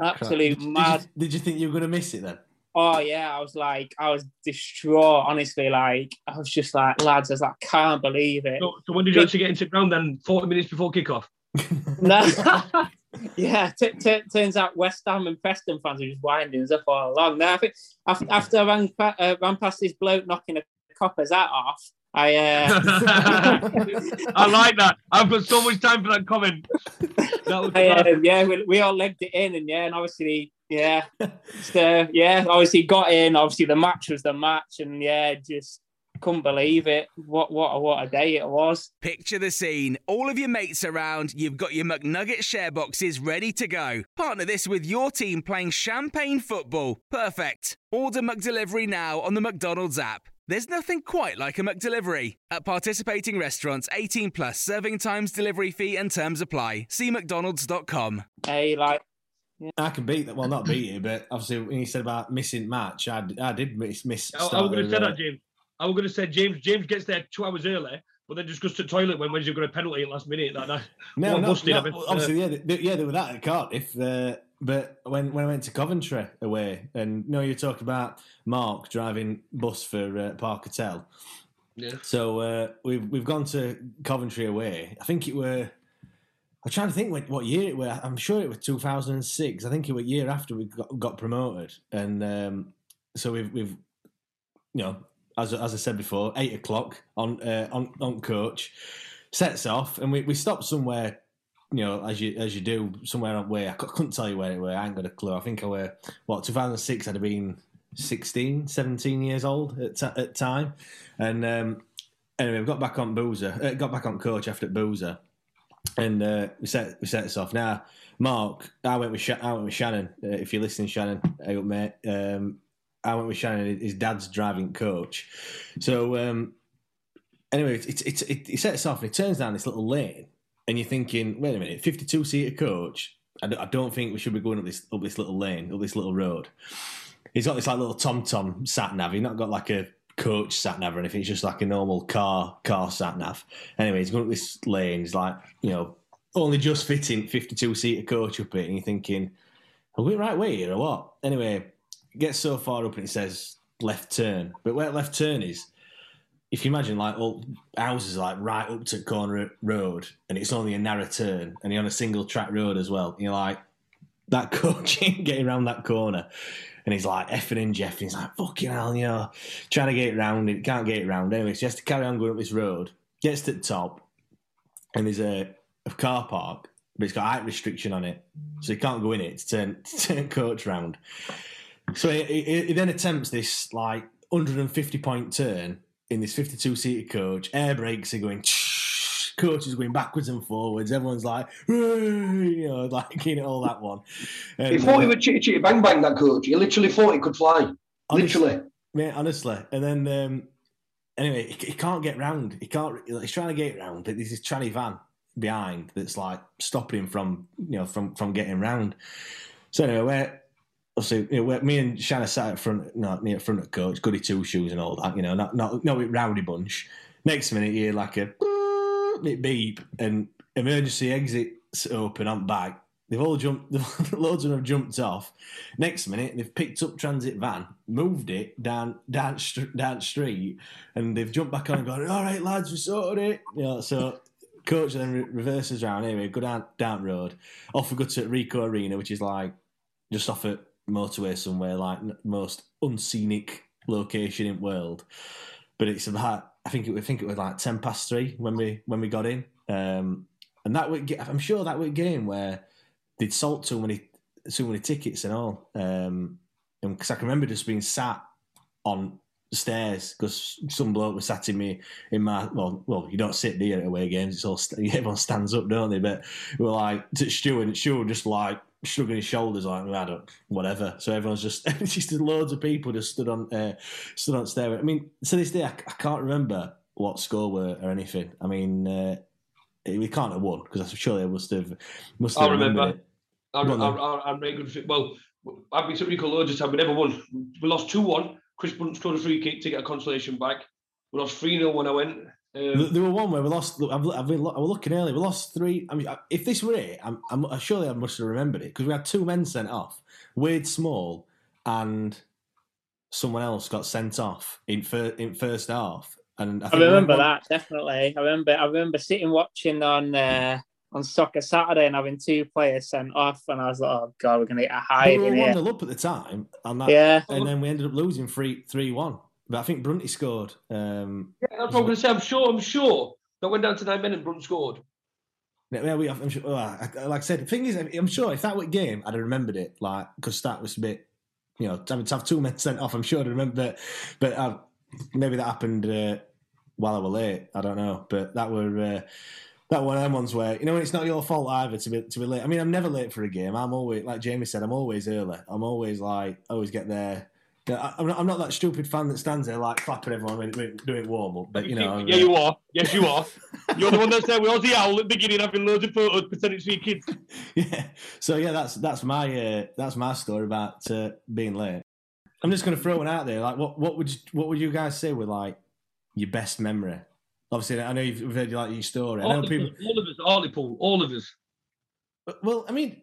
Absolute Did you, mad. did you think you were going to miss it then? Oh yeah, I was like, I was distraught. Honestly, like I was just like, lads, I was like, can't believe it. So, so when did you actually get into ground then? 40 minutes before kickoff? [LAUGHS] No. [LAUGHS] yeah, t- t- turns out West Ham and Preston fans are just winding us up all along. Now, I think after, after I ran, pa- uh, ran past this bloke knocking a copper's hat off, I. Uh, [LAUGHS] I like that. I've got so much time for that comment. That was I, um, yeah, we, we all legged it in, and yeah, and obviously, yeah, [LAUGHS] so yeah, obviously got in. Obviously, the match was the match, and yeah, just couldn't believe it. What what a, what a day it was. Picture the scene. All of your mates around, you've got your McNugget share boxes ready to go. Partner this with your team playing champagne football. Perfect. Order McDelivery now on the McDonald's app. There's nothing quite like a McDelivery. At participating restaurants, 18 plus serving times, delivery fee, and terms apply. See McDonald's.com. Hey, like I can beat that. Well, not beat it, but obviously when you said about missing match, I, I did miss. miss I, I was going to say that, James. I was going to say James. James gets there two hours early, but then just goes to the toilet when Wednesday got a penalty at last minute. That, that [LAUGHS] No, no, busted, no, I mean. obviously, yeah, they, yeah, they were that at Cardiff. Uh, but when when I went to Coventry away, and no, you talk about Mark driving bus for uh, Park Hotel. Yeah. So uh, we've we've gone to Coventry away. I think it were. I'm trying to think what, what year it was. I'm sure it was 2006. I think it was year after we got, got promoted, and um, so we've we've you know as as I said before, eight o'clock on uh, on on coach sets off, and we, we stopped somewhere. You know, as you as you do somewhere on I couldn't tell you where it were. I ain't got a clue. I think I were what 2006. I'd have been 16, 17 years old at t- at time, and um, anyway, we got back on Boozer. Uh, got back on coach after Boozer, and uh, we set we set us off. Now, Mark, I went with Sha- I went with Shannon. Uh, if you're listening, Shannon, hey up, mate. Um, I went with Shannon. His dad's driving coach. So um, anyway, it's it's it, it sets off and it turns down this little lane, and you're thinking, wait a minute, 52 seater coach. I don't- I don't think we should be going up this up this little lane, up this little road. He's got this like little Tom Tom sat nav. He's not got like a coach sat nav or anything. It's just like a normal car car sat nav. Anyway, he's going up this lane. He's like, you know, only just fitting 52 seater coach up it, and you're thinking, are we right way here or what? Anyway, gets so far up and it says left turn. But where left turn is, if you imagine like all houses like right up to corner road and it's only a narrow turn and you're on a single track road as well, you're like, that [LAUGHS] coach ain't getting around that corner. And he's like effing and Jeff, and he's like, fucking hell, you know, trying to get it round, and can't get it round. Anyway, so he has to carry on going up this road, gets to the top, and there's a, a car park, but it's got height restriction on it. So he can't go in it to turn, [LAUGHS] to turn coach round. So he, he, he then attempts this like 150 point turn in this 52 seater coach. Air brakes are going. Coach is going backwards and forwards. Everyone's like, [LAUGHS] you know, like you know, all that one. He And, thought he uh, would chitty chitty bang bang that coach. He literally thought he could fly. Literally. Mate, honestly. And then um, anyway, he, he can't get round. He can't. He's trying to get round, but this tranny van behind that's like stopping him from you know from from getting round. So anyway, we're obviously you know, we're, me and Shanna sat at front, no, near front of coach, goody two shoes and all that. You know, not not not with rowdy bunch. Next minute, you hear like a beep, beep and emergency exits open I'm back. They've all jumped, [LAUGHS] loads of them have jumped off. Next minute, they've picked up transit van, moved it down down down street, and they've jumped back on and gone. All right, lads, we sorted it. You know, so coach then re- reverses around anyway, go down down road. Off we go to Ricoh Arena, which is like just off at motorway somewhere, like most unscenic location in world. But it's about I think it I think it was like ten past three when we when we got in. Um, and that would I'm sure that was game where they'd sold too many too many tickets and all. Um, because I can remember just being sat on stairs because some bloke was sat in me in my well well you don't sit there at away games it's all [LAUGHS] everyone stands up don't they but we were like to Stu and just like shrugging his shoulders like I don't whatever so everyone's just [LAUGHS] just loads of people just stood on uh, stood on stairway I mean to this day I, I can't remember what score were or anything I mean uh, we can't have won because I'm sure they must have must have I remember. I, I. I, I'm very good. Well, I've been to Ricoh loads of time. We never won. We lost 2 1. Chris Brunt scored a free kick to get a consolation back. We lost 3 0 when I went. There Um, there were one where we lost. look, I've, I've been, I was looking earlier. We lost three. I mean, if this were it, I'm, I'm surely I must have remembered it because we had two men sent off. Wade Small and someone else got sent off in fir- in first half. And I, I remember that definitely. I remember. I remember sitting watching on uh, on Soccer Saturday and having two players sent off, and I was like, "Oh God, we're gonna get a We hide were in one here." up at the time, and that, Yeah. and then we ended up losing three three one. But I think Brunty scored. Um, yeah, that's what I'm going to say. I'm sure. I'm sure that went down to nine men and Brunt scored. Yeah, we, I'm sure, well, I- I- like I said, the thing is, I'm sure if that were a game, I'd have remembered it, like, because that was a bit, you know, to have two men [LAUGHS] sent off, I'm sure I'd remember, but uh, maybe that happened uh, while I were late, I don't know, but that were, uh, that one of them ones where, you know, it's not your fault either to be, to be late. I mean, I'm never late for a game. I'm always, like Jamie said, I'm always early. I'm always like, I always get there. I- I'm not, I'm not that stupid fan that stands there like clapping everyone when when doing warm up, but you know, yeah, you are. Yes, you are. [LAUGHS] You're the one that said we was the owl at the beginning having loads of photos pretending to be kids. [LAUGHS] yeah. So yeah, that's that's my uh, that's my story about uh, being late. I'm just going to throw one out there. Like, what what would you, what would you guys say were like your best memory? Obviously, I know you've heard like your story. I All know of, people. us, all of us, all of us. Well, I mean,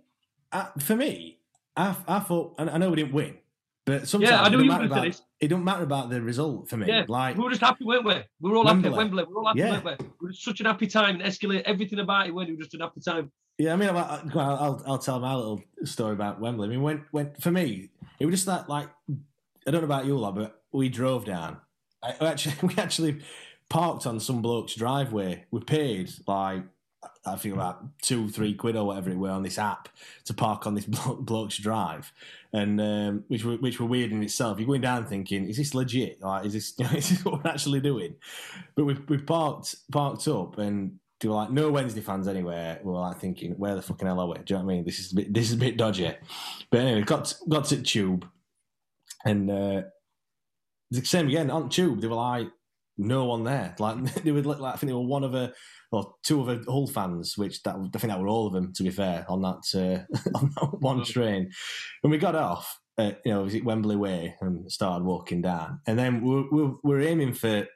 uh, for me, I, I thought and I know we didn't win, but sometimes I it, knew don't you were matter about, it don't matter about the result for me. Yeah, Like we were just happy, weren't we? We were all happy at Wembley. Wembley. We were all happy, Yeah. weren't we? We were such an happy time and escalate everything about it, weren't it? We were just an happy time. Yeah, I mean, I'll, I'll, I'll- tell my little story about Wembley. I mean, when, when for me, it was just that like I don't know about you lot, but we drove down. I, I actually, [LAUGHS] we actually parked on some bloke's driveway. We paid like I think about two, three quid or whatever it were on this app to park on this [LAUGHS] blo- bloke's drive, and um, which were which were weird in itself. You're going down thinking, is this legit? Like, is this [LAUGHS] is this what we're actually doing? But we we parked parked up and. They were like, no Wednesday fans anywhere. We were like thinking, where the fucking hell are we? Do you know what I mean? This is a bit, this is a bit dodgy. But anyway, got to, got to tube, and uh, the same again on tube. They were like, no one there. Like [LAUGHS] they would look like I think they were one of a or two of a Hull fans, which that I think that were all of them. To be fair, on that uh, [LAUGHS] on that one train, when we got off, uh, you know, was it Wembley Way and started walking down, and then we we we're aiming for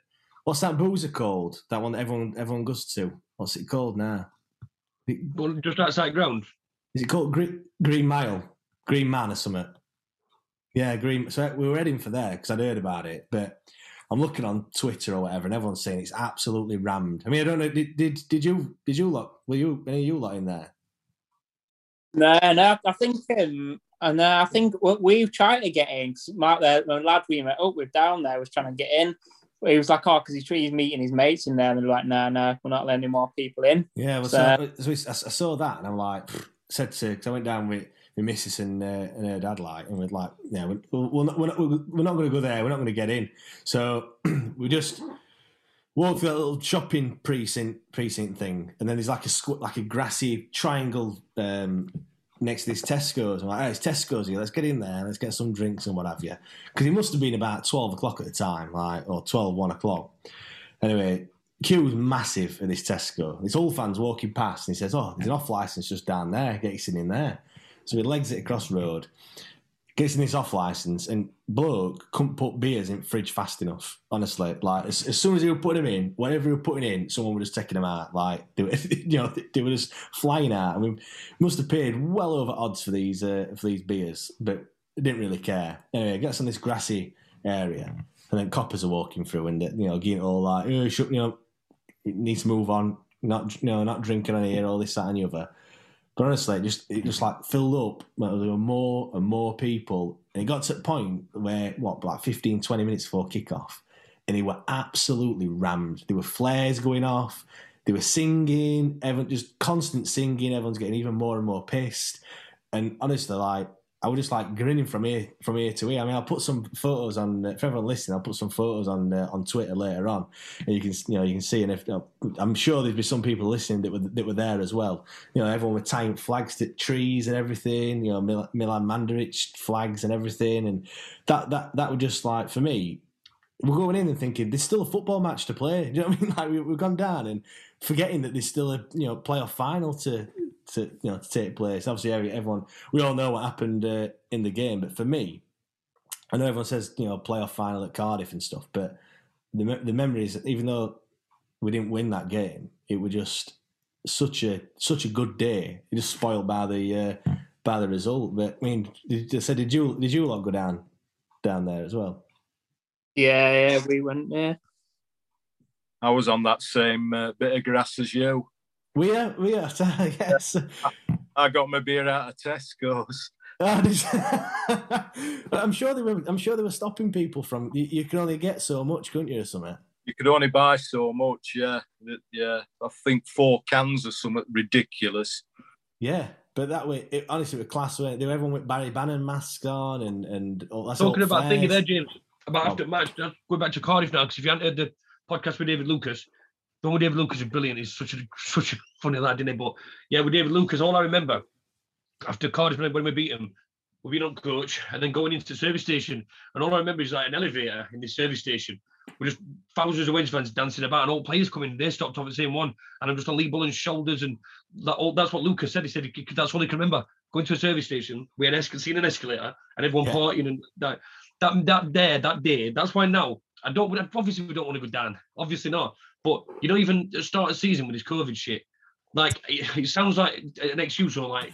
what's that boozer called? That one that everyone everyone goes to. What's it called now? Well, just outside ground. Is it called Green, Green Mile, Green Man or something? Yeah, Green. So we were heading for there because I'd heard about it, but I'm looking on Twitter or whatever, and everyone's saying it's absolutely rammed. I mean, I don't know. Did did, did you did you lot were you any of you lot in there? No, no, I think um, and uh, I think we- we've tried to get in. 'cause Mark, the, the lad we met up with down there, was trying to get in. He was like, "Oh, because he's, he's meeting his mates in there," and they're like, "No, no, we're not letting more people in." Yeah, well, So- so, so I saw that and I'm like, said to, because I went down with my missus and, uh, and her dad, like, and we're like, yeah, we're, we're not, we're not, we're not going to go there. We're not going to get in. So [CLEARS THROAT] we just walked through that little shopping precinct precinct thing, and then there's like a squ- like a grassy triangle um, next to this Tesco's. I'm like, hey, it's Tesco's here. Let's get in there. Let's get some drinks and what have you. Because it must have been about twelve o'clock at the time, like or 12, 1 o'clock. Anyway, queue was massive at this Tesco. It's all fans walking past, and he says, "Oh, there's an off license just down there. Get you in there." So he legs it across road, gets in this off license, and bloke couldn't put beers in fridge fast enough. Honestly, like as, as soon as he were putting them in, whatever he were putting in, someone was just taking them out. Like they were, [LAUGHS] you know, they were just flying out. I mean, must have paid well over odds for these uh, for these beers, but didn't really care. Anyway, gets on this grassy area, and then coppers are walking through, and you know, getting all like, oh, you know, it needs to move on. Not you know, not drinking on here, all this, that, and the other. But honestly, it just it just like filled up. There were more and more people, and it got to a point where what, like 15, 20 minutes before kickoff, and they were absolutely rammed. There were flares going off. They were singing, everyone just constant singing. Everyone's getting even more and more pissed. And honestly, like I was just like grinning from ear from ear to ear. I mean, I'll put some photos on uh, for everyone listening. I'll put some photos on uh, on Twitter later on, and you can you know you can see. And if you know, I'm sure there'd be some people listening that were that were there as well. You know, everyone with tying flags to trees and everything. You know, Mil- Milan Mandaric flags and everything, and that that that would just like for me. We're going in and thinking there's still a football match to play. [LAUGHS] Do you know what I mean? Like we, we've gone down and forgetting that there's still a you know playoff final to to you know to take place. Obviously, everyone we all know what happened uh, in the game, but for me, I know everyone says you know playoff final at Cardiff and stuff, but the me- the memories, even though we didn't win that game, it was just such a such a good day. It just spoiled by the uh, by the result. But I mean, did, so did you did you lot go down down there as well? Yeah, yeah, we went there. I was on that same uh, bit of grass as you. We are we are [LAUGHS] yes. I got my beer out of Tesco's. [LAUGHS] I'm sure they were. I'm sure they were stopping people from. You, you can only get so much, couldn't you, or something? You could only buy so much, yeah. Yeah, I think four cans or something ridiculous. Yeah, but that way, it, honestly, with class, where they were everyone with Barry Bannan masks on and and all that's Talking all about thinking fairs. there, James, about oh. after match, just going back to Cardiff now, because if you hadn't heard the podcast with David Lucas, with David Lucas is brilliant. He's such a such a funny lad, isn't he? But yeah, with David Lucas, all I remember after Cardiff when we beat him, we beat on coach and then going into the service station, and all I remember is like an elevator in the service station. With just thousands of Wednesday fans dancing about, and all players coming. They stopped off at the same one, and I'm just on Lee Bullen's shoulders, and that, all, that's what Lucas said. He said he, that's all he can remember. Going to a service station, we had escal- seen an escalator, and everyone Yeah. partying, and that that that there that day. That's why now I don't. Obviously, we don't want to go down. Obviously not. But you don't even start a season with this COVID shit. Like it, it sounds like an excuse or like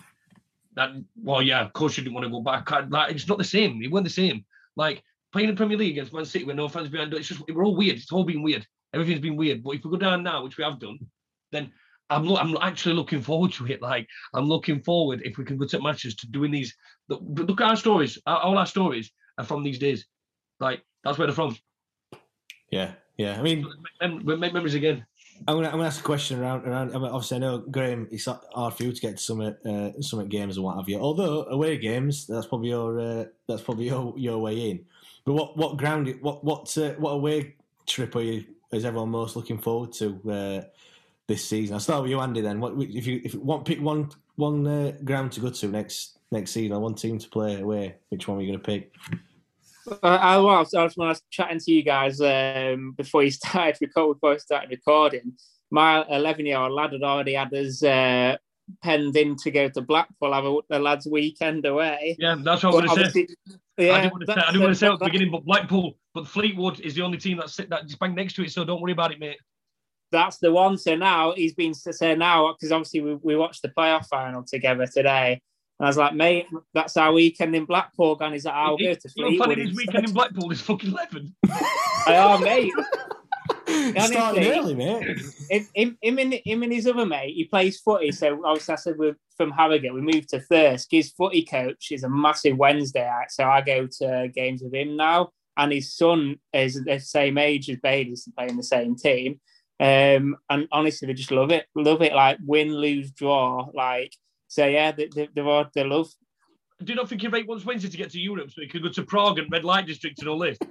that. Well, yeah, of course you didn't want to go back. Like it's not the same. It weren't the same. Like playing in the Premier League against Man City with no fans behind. It's just we're all weird. It's all been weird. Everything's been weird. But if we go down now, which we have done, then I'm lo- I'm actually looking forward to it. Like I'm looking forward if we can go to matches to doing these. Look, look at our stories. All our stories are from these days. Like that's where they're from. Yeah, yeah. I mean, Mem- make memories again. I'm gonna, I'm gonna ask a question around around. I mean, obviously, I know Graham. It's hard for you to get to some uh, some games and what have you. Although away games, that's probably your uh, that's probably your, your way in. But what what ground? What what uh, what away trip are you? Is everyone most looking forward to uh, this season? I'll start with you, Andy. Then, what if you if you want pick one one uh, ground to go to next next season, or one team to play away? Which one are you going to pick? I, I was, I was when I was chatting to you guys um, before you [LAUGHS] started record, before I started recording. My 11 year old lad had already had his uh, penned in to go to Blackpool, have a, the lads' weekend away. Yeah, that's what I was going to say. Yeah, I didn't want to say, I didn't want to say at the beginning, but Blackpool, but Fleetwood is the only team that's sit- that's bang next to it. So don't worry about it, mate. that's the one. So now he's been so now because obviously we, we watched the playoff final together today. And I was like, mate, that's our weekend in Blackpool. And he's like, I'll go to You know, funny Fleetwood. this weekend in Blackpool is fucking eleven. [LAUGHS] I are, mate. Starting Honestly, early, mate. him, him, him, and, him and his other mate, he plays footy. So obviously, I said we're from Harrogate. We moved to Thirsk. His footy coach is a massive Wednesday act. So I go to games with him now. And his son is the same age as Bailey's playing the same team. Um, and honestly, they just love it. Love it. Like win, lose, draw. Like, so yeah, they, they, they're all, they love. Do you not think you rate once Wednesday to get to Europe so you could go to Prague and red light district and all this? [LAUGHS]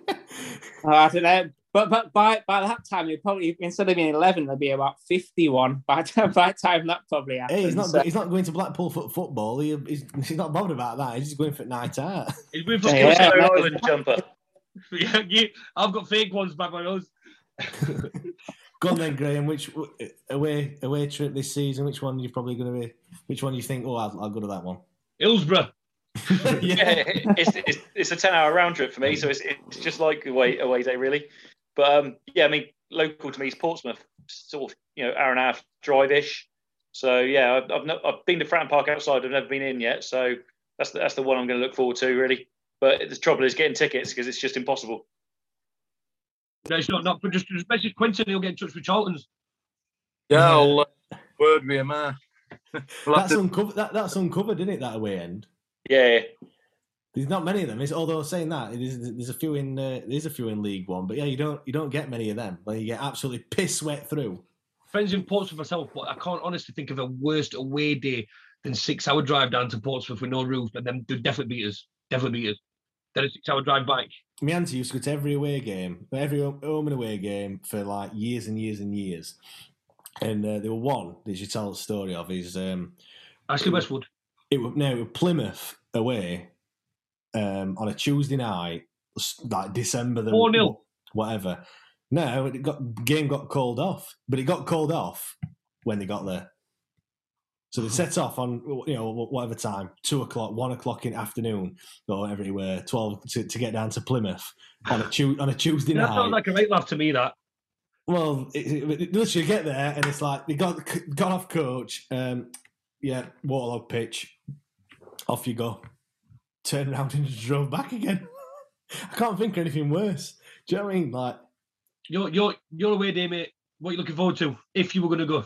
Oh, I don't know. But but by by that time, it probably instead of being eleven, there'll be about fifty-one. [LAUGHS] By time, by time that probably happens. Hey, he's not. So- He's not going to Blackpool for football. He, he's, he's not bothered about that. He's just going for night out. [LAUGHS] He's going for Yeah, yeah. Island jumper. yeah, you, I've got fake ones by my nose. Go on then, Graham. Which away away trip this season? Which one you're probably going to be? Which one you think? Oh, I'll, I'll go to that one. Hillsborough. [LAUGHS] yeah, it's, it's it's a ten hour round trip for me, so it's it's just like away away day really. But um, yeah, I mean, local to me is Portsmouth, sort of you know hour and a half drive ish. So yeah, I've I've, not, I've been to Fratton Park outside. I've never been in yet, so that's the, that's the one I'm going to look forward to really. But the trouble is getting tickets because it's just impossible. No, it's not. Not but just, just message Quentin. He'll get in touch with Charlton's. Yeah, I'll uh, word with him. Uh, we'll That's to- uncovered. That, that's uncovered, isn't it? That away end. Yeah, There's not many of them. Is although saying that there's, there's a few in uh, there's a few in League One, but yeah, you don't you don't get many of them. Where you get absolutely piss wet through. Friends in Portsmouth myself, but I can't honestly think of a worst away day than six hour drive down to Portsmouth with no roof, and then they'd definitely beat us. Definitely beat us. Then a six hour drive back. My auntie used to go to every away game, every home and away game for like years and years and years. And uh, there were one that she tell the story of is um, Ashley Westwood. it was no it was Plymouth away um, on a Tuesday night, like December the 4-0. whatever. No, it got game got called off, but it got called off when they got there. So they set off on you know whatever time, two o'clock, one o'clock in the afternoon, or everywhere, twelve to, to get down to Plymouth on a [SIGHS] tu- on a Tuesday That night. That sounds like a right laugh to me. That Well, it, it, it- literally get there and it's like they got got off coach. Um, yeah, waterlog pitch. Off you go. Turned around and just drove back again. [LAUGHS] I can't think of anything worse. Do you know what I mean? Like, your your your away day, mate. What are you looking forward to if you were going to go?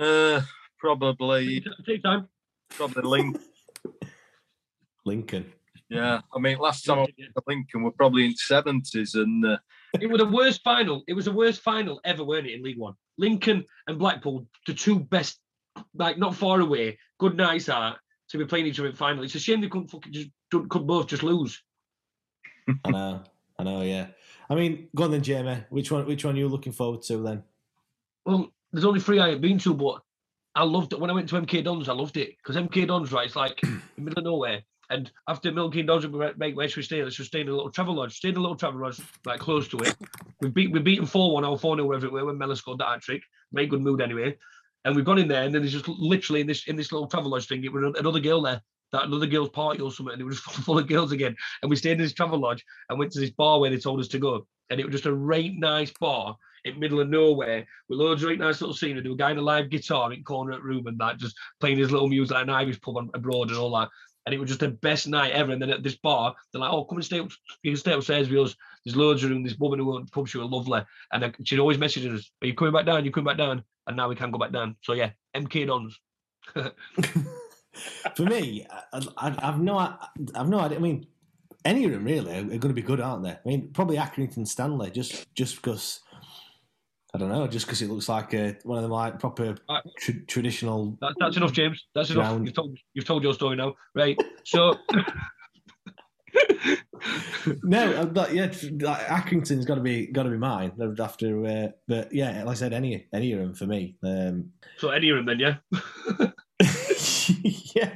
Uh, probably Take time. probably Link. [LAUGHS] Lincoln. Yeah, I mean, last time I went to Lincoln, we're probably in seventies, and uh, It was the worst final. It was the worst final ever, weren't it, in League One? Lincoln and Blackpool, the two best, like not far away, good nights are to be playing each other in final. It's a shame they couldn't fucking just could both just lose. [LAUGHS] I know. I know. Yeah. I mean, go on then, Jamie. Which one? Which one are you looking forward to then? Well, there's only three I have been to, but I loved it when I went to MK Dons. I loved it because MK Dons, right? It's like [CLEARS THROAT] in the middle of nowhere. And after Milky Dons, we went- make where should we stay? Let's just stay in a little travel lodge. Stayed in a little travel lodge, like close to it. We beat we beaten four one or four 0 wherever it were when Mella scored that hat trick. Made good mood anyway. And we've gone in there, and then there's just literally in this in this little travel lodge thing, it was another girl there. That another girl's party or something, and it was [LAUGHS] full of girls again. And we stayed in this travel lodge and went to this bar where they told us to go. And it was just a right nice bar in middle of nowhere with loads of right nice little scenery. There was a guy in a live guitar in corner of room and that just playing his little music like an Irish pub abroad and all that. And it was just the best night ever. And then at this bar, they're like, "Oh, come and stay up. You can stay upstairs with us. There's loads of room. This woman who owns the pub, she was lovely, and she'd always message us, "Are you coming back down? You coming back down?" And now we can go back down. So yeah, MK Dons. [LAUGHS] [LAUGHS] For me, I, I, I've no, I've no idea. I mean, any of them really are going to be good, aren't they? I mean, probably Accrington Stanley, just just because. I don't know, just because it looks like a, one of them like proper Right. tr- traditional. That, that's enough, James. That's enough. Round. You've told you've told your story now, right? So [LAUGHS] [LAUGHS] no, I'm not, yeah, like, Accrington's got to be got to be mine after. Uh, but yeah, like I said, any any of them for me. Um, so any of them then, yeah. [LAUGHS] yeah,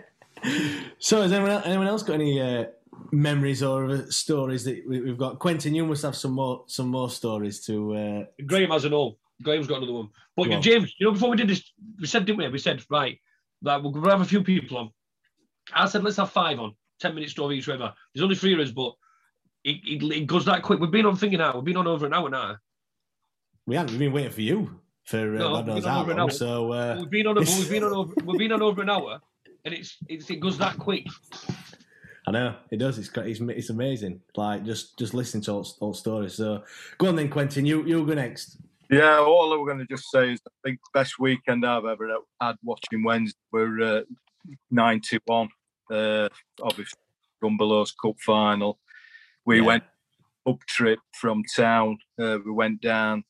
so, has anyone else, anyone else got any uh, memories or stories that we, have got? Quentin, you must have some more some more stories to. Uh... Graham has an all. Graham's got another one. But Go on. James, you know, before we did this, we said, didn't we? We said, right, that we'll have a few people on. I said, let's have five on, 10 minute story each river. There's only three of us, but it, it, it goes that quick. We've been on thinking now. We've been on over an hour now. We haven't. We've been waiting for you for uh, No, God knows how long. hour. So uh, We've been on, [LAUGHS] we've been on over, we've been on over an hour, and it's, it's it goes that quick. I know it does. It's it's, it's amazing. Like just just listening to all, all stories. So go on then, Quentin. You you go next. Yeah, all I was going to just say is I think best weekend I've ever had watching Wednesday were uh, 91, uh, obviously Rumbelows Cup final. We Yeah. went up trip from town. Uh, we went down.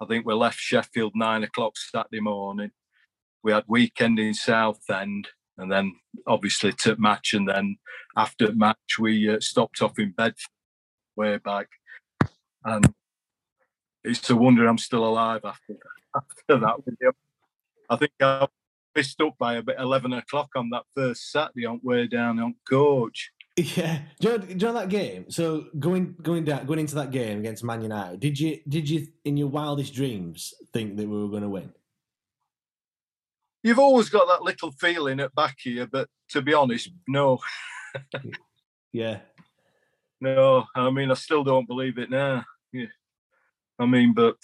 I think we left Sheffield nine o'clock Saturday morning. We had weekend in Southend, and then obviously to match, and then after match we uh, stopped off in Bedford way back, and it's a wonder I'm still alive after [LAUGHS] after that. video. I think I missed up by about eleven o'clock on that first Saturday on way down on coach. [LAUGHS] Yeah, do you, know, do you know that game? So going going down going into that game against Man United, did you did you in your wildest dreams think that we were going to win? You've always got that little feeling at back here, but to be honest, no, [LAUGHS] Yeah, no. I mean, I still don't believe it now. Yeah. I mean, but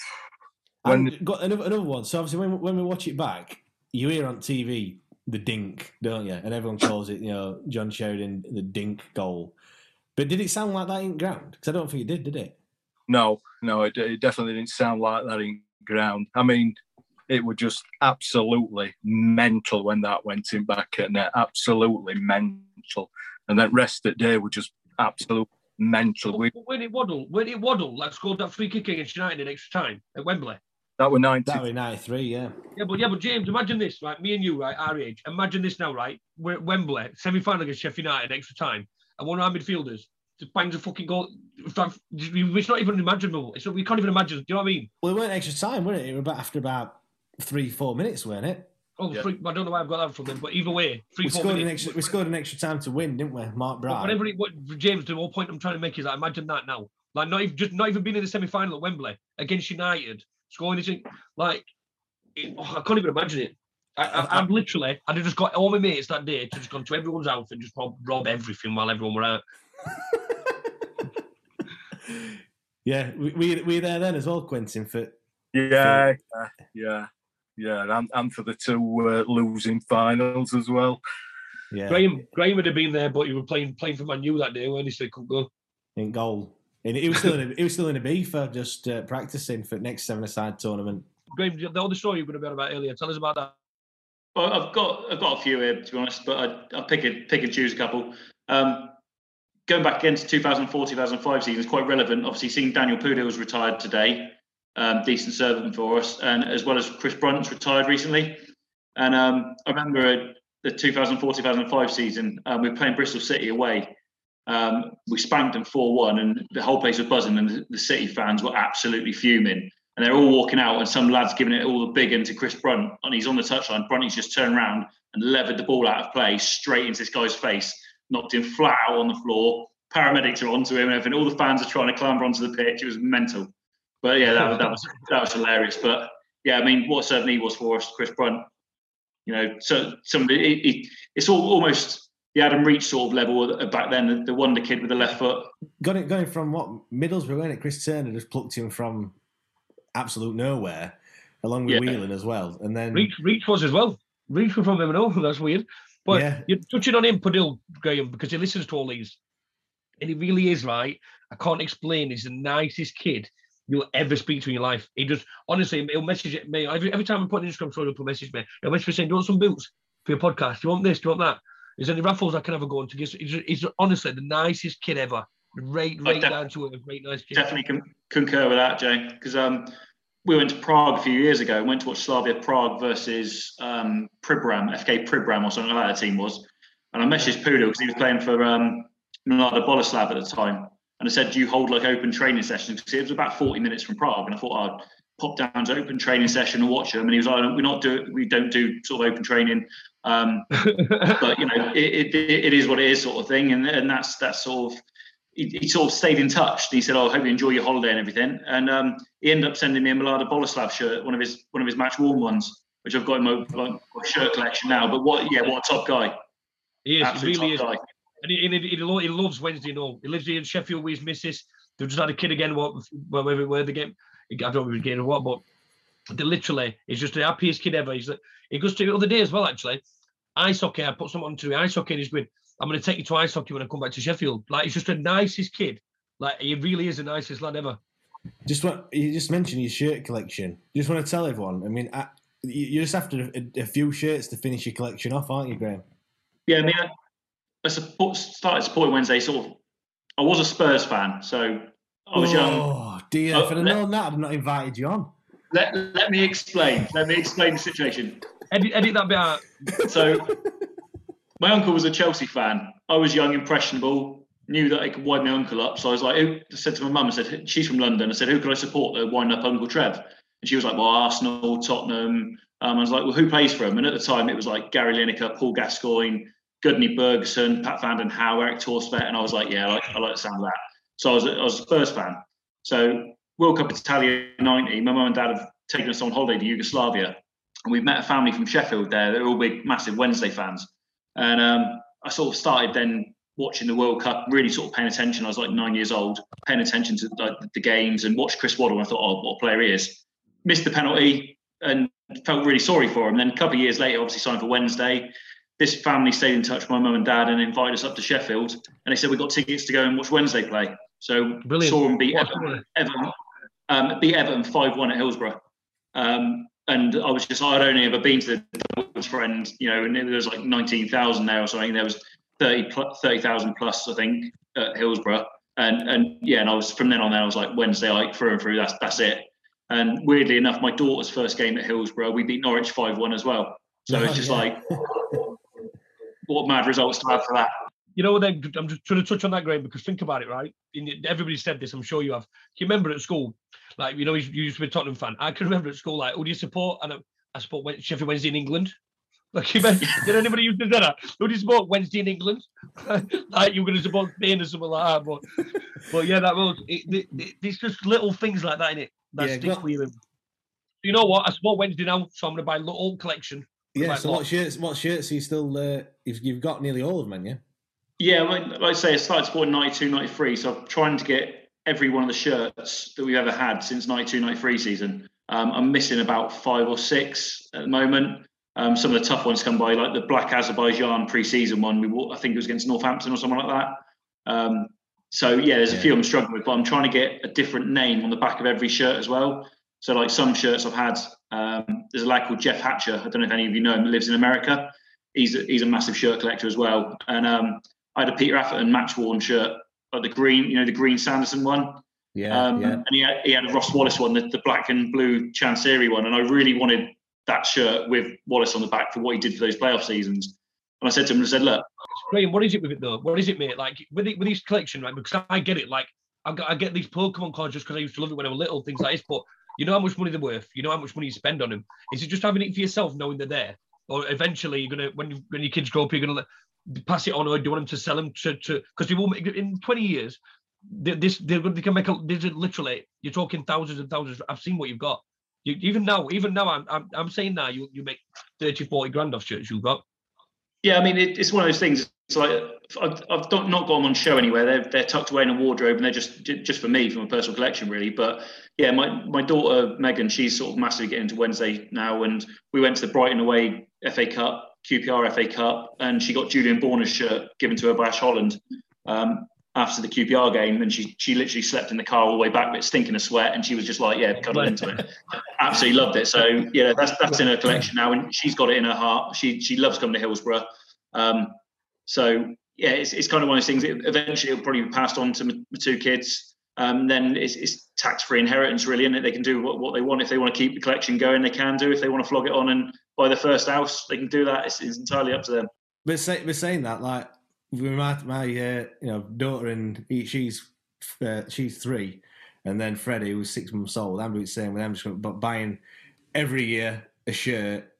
when and got another, another one. So obviously, when when we watch it back, you hear on TV the dink, don't you? And everyone calls it, you know, John Sheridan the dink goal. But did it sound like that in ground? Because I don't think it did, did it? No, no, it, it definitely didn't sound like that in ground. I mean, it was just absolutely mental when that went in back at net. Absolutely mental. And then rest of the day was just absolute mental. We, But when it Waddle, when it Waddle, like scored that free kick against United in extra time at Wembley. that were 90. That was ninety three. Yeah, Yeah, but yeah, but James, imagine this, right? Me and you, right, our age. Imagine this now, right? We're at Wembley, semi-final against Sheffield United, extra time, and one of our midfielders just bangs a fucking goal. It's not even imaginable. It's not, we can't even imagine. Do you know what I mean? well, it weren't extra time, were it? It was about after about three four minutes, weren't it? Oh, Yeah. three, I don't know why I've got that from them, but either way, three, We four scored an minutes. extra. We scored an extra time to win, didn't we? Mark But Brown. whatever it, what James, the whole point I'm trying to make is that imagine that now, like not even just not even being in the semi-final at Wembley against United, scoring this, like it, oh, I can't even imagine it. I, I, I've literally, I'd have just got all my mates that day to just gone to everyone's house and just rob, rob everything while everyone were out. [LAUGHS] Yeah, we we we were there then as well, Quentin. For Yeah, yeah, yeah, yeah. And, and for the two uh, losing finals as well. yeah, Graham, Graham would have been there, but he was playing playing for Man U that day when he said couldn't go. in goal. And he was still in a, he was still in a B for just uh, practicing for next seven aside tournament. Graham, the other story you've about about earlier, tell us about that. Well, I've got I've got a few here to be honest, but I, I'll pick a, pick and choose a couple. Um, going back against 2004 2005 season is quite relevant. Obviously, seeing Daniel Pudil's retired today, um, decent servant for us, and as well as Chris Brunt's retired recently. And um, I remember the 2004 2005 season, um, we were playing Bristol City away. Um, we spanked them 4 1, and the whole place was buzzing, and the, the City fans were absolutely fuming. And they're all walking out, and some lads giving it all the big end to Chris Brunt, and he's on the touchline. Brunty's just turned around and levered the ball out of play straight into this guy's face, knocked him flat out on the floor. Paramedics are onto him and everything. All the fans are trying to clamber onto the pitch. It was mental. But yeah, that was that was that was hilarious. But yeah, I mean, what certainly was for us, Chris Brunt. You know, so somebody it, it, it's all almost the Adam Reach sort of level back then. The, the wonder kid with the left foot. Got it going from what Middlesbrough, weren't it? Chris Turner just plucked him from absolute nowhere, along with Yeah. Whelan as well. And then Reach, Reach was as well. Reach was from M&O. That's weird. But Yeah. you're touching on him, Pudil, Graham, because he listens to all these. And he really is, right? I can't explain. He's the nicest kid you'll ever speak to in your life. He just, honestly, he'll message me. Every, every time I put an Instagram story up, he'll message me. He'll message me saying, do you want some boots for your podcast? Do you want this? Do you want that? Is there any raffles I can have a go on to? He's, he's honestly the nicest kid ever. Right, right def- down to a great nice kid. Definitely con- concur with that, Jay. Because um, we went to Prague a few years ago and went to watch Slavia Prague versus um, Pribram, FK Pribram or something like that. The team was, and I messaged Pudil because he was playing for um, Mlada Boleslav at the time, and I said, "Do you hold like open training sessions?" Because it was about forty minutes from Prague, and I thought I'd pop down to open training session and watch them. And he was like, We're not do we don't do sort of open training Um, [LAUGHS] but you know, it, it, it is what it is, sort of thing, and and that's that's sort of. He, he sort of stayed in touch. And he said, "Oh, I hope you enjoy your holiday and everything." And um, he ended up sending me a Milada Boleslav shirt, one of his one of his match worn ones, which I've got in my, my shirt collection now. But what, yeah, what a top guy! He is. He really is. guy. And he, he, he, lo- he loves Wednesday. No, he lives here in Sheffield with his missus. They've just had a kid again. What, where, where, where the game? I don't know if he's getting or what, but they literally, he's just the happiest kid ever. He's like, he goes to the other day as well. Actually, ice hockey. I put someone to the ice hockey, and he's been. I'm going to take you to ice hockey when I come back to Sheffield. Like he's just the nicest kid. Like he really is the nicest lad ever. Just what you just mentioned your shirt collection. You just want to tell everyone. I mean, I, you you just after a, a few shirts to finish your collection off, aren't you, Graham? Yeah, I mean, I, I support, started supporting Wednesday. Sort of, I was a Spurs fan, so I was young. Oh dear! Oh, if I'd have let- known that, I'd have not invited you on. Let, let me explain. Let me explain the situation. Edit, edit that bit out. So, my uncle was a Chelsea fan. I was young, impressionable, knew that I could wind my uncle up. So I was like, who, I said to my mum, I said, she's from London. I said, who could I support to wind up Uncle Trev? And she was like, well, Arsenal, Tottenham. Um, I was like, well, who plays for him? And at the time, it was like Gary Lineker, Paul Gascoigne, Gudni Bergsson, Pat Van Den Hauwe, Erik Thorstvedt. And I was like, yeah, I like, I like the sound of that. So I was, I was a Spurs fan. So World Cup Italia 90, my mum and dad have taken us on holiday to Yugoslavia. And we've met a family from Sheffield there. They're all big, massive Wednesday fans. And um, I sort of started then watching the World Cup, really sort of paying attention. I was like nine years old, paying attention to the games and watched Chris Waddle. And I thought, oh, what a player he is. Missed the penalty and felt really sorry for him. Then a couple of years later, obviously signed for Wednesday. This family stayed in touch with my mum and dad and invited us up to Sheffield. And they said, we've got tickets to go and watch Wednesday play. So Brilliant. saw them beat What Everton, Everton, um, beat Everton 5 1 at Hillsborough. Um, and I was just, I'd only ever been to the Dulwich friend, you know, and there was like 19,000 there or something. There was 30 30,000 plus, I think, at Hillsborough. And, and yeah, and I was from then on, then I was like Wednesday, like through and through, that's, that's it. And weirdly enough, my daughter's first game at Hillsborough, we beat Norwich 5 1 as well. So it's just [LAUGHS] Yeah. like, what mad results to have for that. You know, then I'm just trying to touch on that, Graham, because think about it, right? Everybody said this, I'm sure you have. Do you remember at school, like, you know, you used to be a Tottenham fan. I can remember at school, like, who do you support? And I, I support Wed- Sheffield Wednesday in England. [LAUGHS] Like, you remember, did anybody used to say that? Who do you support Wednesday in England? [LAUGHS] like, you were going to support Spain or something like that. But, but yeah, that was, it, it, it, it's just little things like that in it that Yeah, stick with you. You know what? I support Wednesday now, so I'm going to buy a little collection. Yeah. Like so what? what shirts? What shirts are you still? Uh, you've, you've got nearly all of them, haven't? Yeah, like, like I say, I started supporting 92, 93. So I'm trying to get every one of the shirts that we've ever had since 92, 93 season. Um, I'm missing about five or six at the moment. Um, some of the tough ones come by, like the Black Azerbaijan pre-season one. We wore, I think it was against Northampton or something like that. Um, so yeah, there's a few I'm struggling with, but I'm trying to get a different name on the back of every shirt as well. So like some shirts I've had, um, there's a lad called Jeff Hatcher. I don't know if any of you know him. Lives in America. He's a, he's a massive shirt collector as well. And um, I had a Peter Atherton match worn shirt, like the green, you know, the green Sanderson one. Yeah. Um, yeah. And he had, he had a Ross Wallace one, the, the black and blue Chansiri one. And I really wanted that shirt with Wallace on the back for what he did for those playoff seasons. And I said to him, I said, look, Graham, what is it with it though? What is it, mate? Like with it, with this collection, right? Because I get it. Like I, got, I get these Pokemon cards just because I used to love it when I was little, things like this. But you know how much money they're worth. You know how much money you spend on them. Is it just having it for yourself, knowing they're there, or eventually you're gonna when you, when your kids grow up, you're gonna let, pass it on, or do you want them to sell them to to because they will in 20 years. they- This they're, gonna- they can make a. There's a, literally you're talking thousands and thousands. I've seen what you've got. You, even now, even now, I'm, I'm I'm saying now you you make 30, 40 grand off shirts you've got. Yeah, I mean, it, it's one of those things. It's like I've, I've not not got them on show anywhere. They're they're tucked away in a wardrobe, and they're just just for me, for my personal collection, really. But yeah, my my daughter Megan, she's sort of massively getting into Wednesday now, and we went to the Brighton away FA Cup, QPR FA Cup, and she got Julian Borner's shirt given to her by Ash Holland. Um, after the QPR game, and she she literally slept in the car all the way back, but stinking of sweat, and she was just like, yeah, cuddle into it. [LAUGHS] Absolutely loved it. So yeah, that's that's in her collection now, and she's got it in her heart. She she loves coming to Hillsborough. Um, so yeah, it's, it's kind of one of those things. It, eventually, it'll probably be passed on to my, my two kids. Um, then it's, it's tax-free inheritance, really, and they can do what, what they want. If they want to keep the collection going, they can do. If they want to flog it on and buy their first house, they can do that. It's, it's entirely up to them. We're, say, we're saying that like with my my uh, you know daughter and he, she's uh, she's three, and then Freddie who's six months old. I'm doing the same with them, just but buying every year a shirt,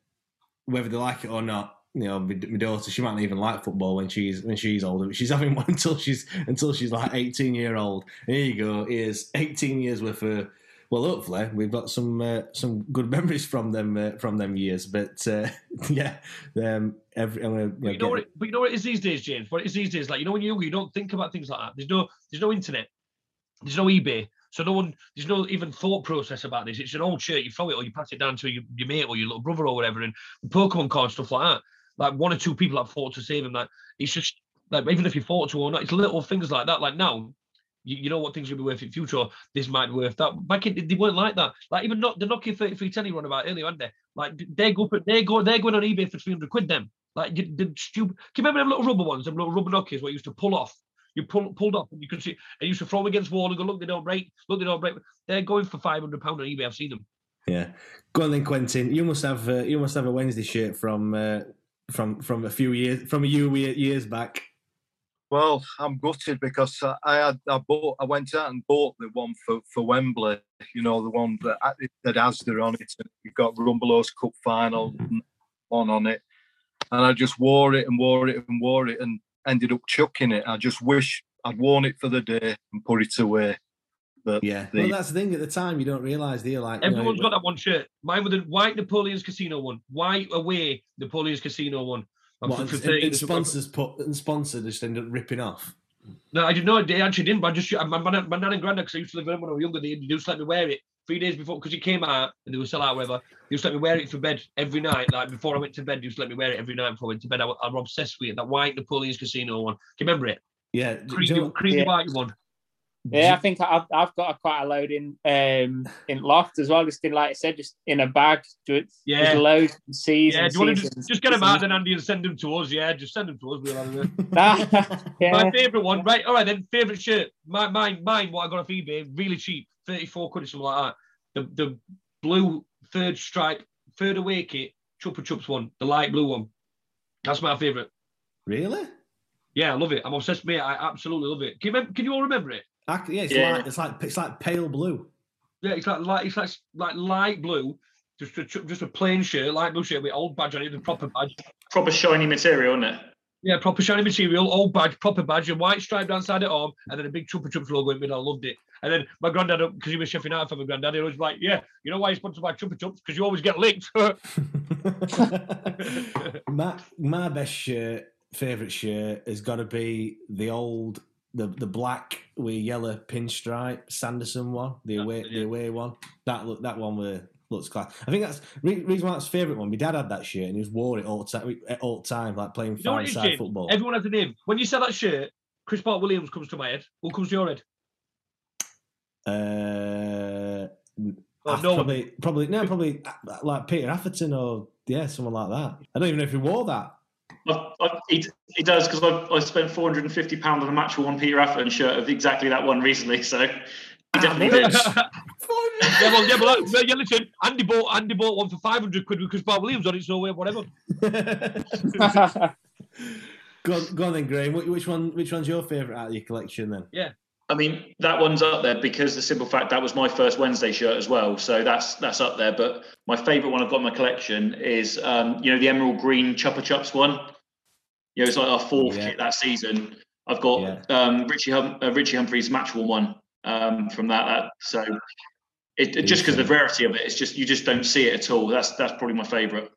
whether they like it or not. you know, my, my daughter, she might not even like football when she's when she's older, but she's having [LAUGHS] one until she's until she's like 18 year old. Here you go, here's 18 years worth of. Well, hopefully we've got some uh, some good [LAUGHS] memories from them uh, from them years. But uh, [LAUGHS] yeah, um, every, I'm gonna, But you know what? It, but you know what it is these days, James. What it is these days, like you know, when you're you don't think about things like that. There's no, there's no internet, there's no eBay, so no one, there's no even thought process about this. It's an old shirt, you throw it or you pass it down to your, your mate or your little brother or whatever, and Pokemon cards stuff like that. Like one or two people have fought to save him. Like it's just like even if you fought to or not, it's little things like that. Like now, you, you know what things will be worth in future. This might be worth that. Back in, they weren't like that. Like even not the Nokia 3310 you run about earlier, aren't they? Like they go they go they're going on eBay for 300 quid. Them like you, the stupid. Can you remember them little rubber ones? Them little rubber Nokias where you used to pull off. You pull pulled off and you could see. And you used to throw them against wall and go look they don't break. Look they don't break. They're going for 500 pound on eBay. I've seen them. Yeah, go on then, Quentin. You must have uh, you must have a Wednesday shirt from uh, from from a few years from a few years back. Well, I'm gutted because I- I had I bought I went out and bought the one for, for Wembley. You know the one that that has the on it. And you've got Rumbelows Cup final mm-hmm. one on it, and I just wore it and wore it and wore it and ended up chucking it. I just wish I'd worn it for the day and put it away. But Yeah, the- well, that's the thing. At the time, you don't realise, do you? Like, you know, Everyone's got that one shirt. Mine with the white Napoleon's Casino one. White away Napoleon's Casino one. I'm what, for- for and, and sponsors put and sponsors just end up ripping off. No, I did not. Know. They actually didn't. But I just my, my, my nan and granddad, because I used to live with them when I was younger, they used to let me wear it three days before because it came out and they were sell out whatever. They used to let me wear it for bed every night. Like before I went to bed, they used to let me wear it every night before I went to bed. I, I'm obsessed with it. That white Napoleon's Casino one. Do you remember it? Yeah, do- do Creamy, you know- creamy Yeah. white one. Yeah, I think I've, I've got a, quite a load in um in loft as well. Just in like I said, just in a bag. Just, Yeah. just loads and seasons. Yeah, do you want to just, just get them out seasons. then, Andy, and send them to us? Yeah, just send them to us. We'll have them. [LAUGHS] [LAUGHS] yeah. My favourite one, right? All right, then. Favourite shirt. My, mine, mine. What I got off eBay, really cheap, thirty-four quid or something like that. The the blue third stripe, third away kit, Chupa Chups one, the light blue one. That's my favourite. Really? Yeah, I love it. I'm obsessed with it. I absolutely love it. Can you, remember, can you all remember it? I, yeah, it's Yeah. like it's like it's like pale blue. Yeah, it's like light. It's like like light blue, just a just a plain shirt, light blue shirt with old badge on it, the proper badge. Proper shiny material, isn't it? Yeah, proper shiny material, old badge, proper badge, and white stripe down side it arm, and then a big Chupa Chups logo in the middle. I loved it. And then my granddad, because he was Sheffield out for my granddad, he was like, "Yeah, you know why he's sponsored by Chupa Chups? Because you always get licked." [LAUGHS] [LAUGHS] My my best shirt, favorite shirt, has got to be the old the the black with yellow pinstripe Sanderson one, the away the away one. That look that one were looks class. I think that's reason why that's favorite one. My dad had that shirt and he was wore it all time, all time, like playing you know James? football. Everyone has a name. When you say that shirt, Chris Bart-Williams comes to my head. Who comes to your head? Uh, Oh, no one. probably, probably no, probably uh, like Peter Atherton or yeah, someone like that. I don't even know if he wore that. I, I, he, he does because I, I spent 450 pound on a match for one Peter Atherton shirt of exactly that one recently. So he [LAUGHS] definitely did. [LAUGHS] yeah, well, yeah, well, that- yeah, listen, Andy bought Andy bought one for five hundred quid with Chris Bart-Williams on it, so uh, whatever. [LAUGHS] Go on, go on then, Graham. Which, which one? Which one's your favourite out of your collection then? Yeah. I mean, that one's up there because the simple fact that was my first Wednesday shirt as well. So that's that's up there. But my favourite one I've got in my collection is um, you know the emerald green Chupa Chups one. You know, it's like our fourth Yeah. kit that season. I've got um, Richie hum- uh, Richie Humphreys match one one um, from that. that so it, it- just because the rarity of it, it's just you just don't see it at all. That's that's probably my favourite.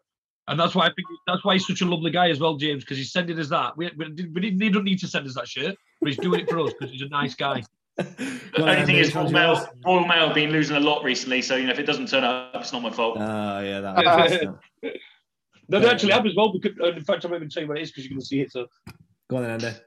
And that's why I think that's why he's such a lovely guy as well, James, because he's sending us that. We, we, we didn't, he don't need to send us that shirt, but he's doing it for us because he's a nice guy. [LAUGHS] The only thing is, Royal Mail, Royal Mail have been losing a lot recently. So you know, if it doesn't turn up, it's not my fault. Oh yeah, that. [LAUGHS] No, they actually have as well. Because, in fact, I'm not even tell you what it is because you're going to see it. So Go on then, Andy.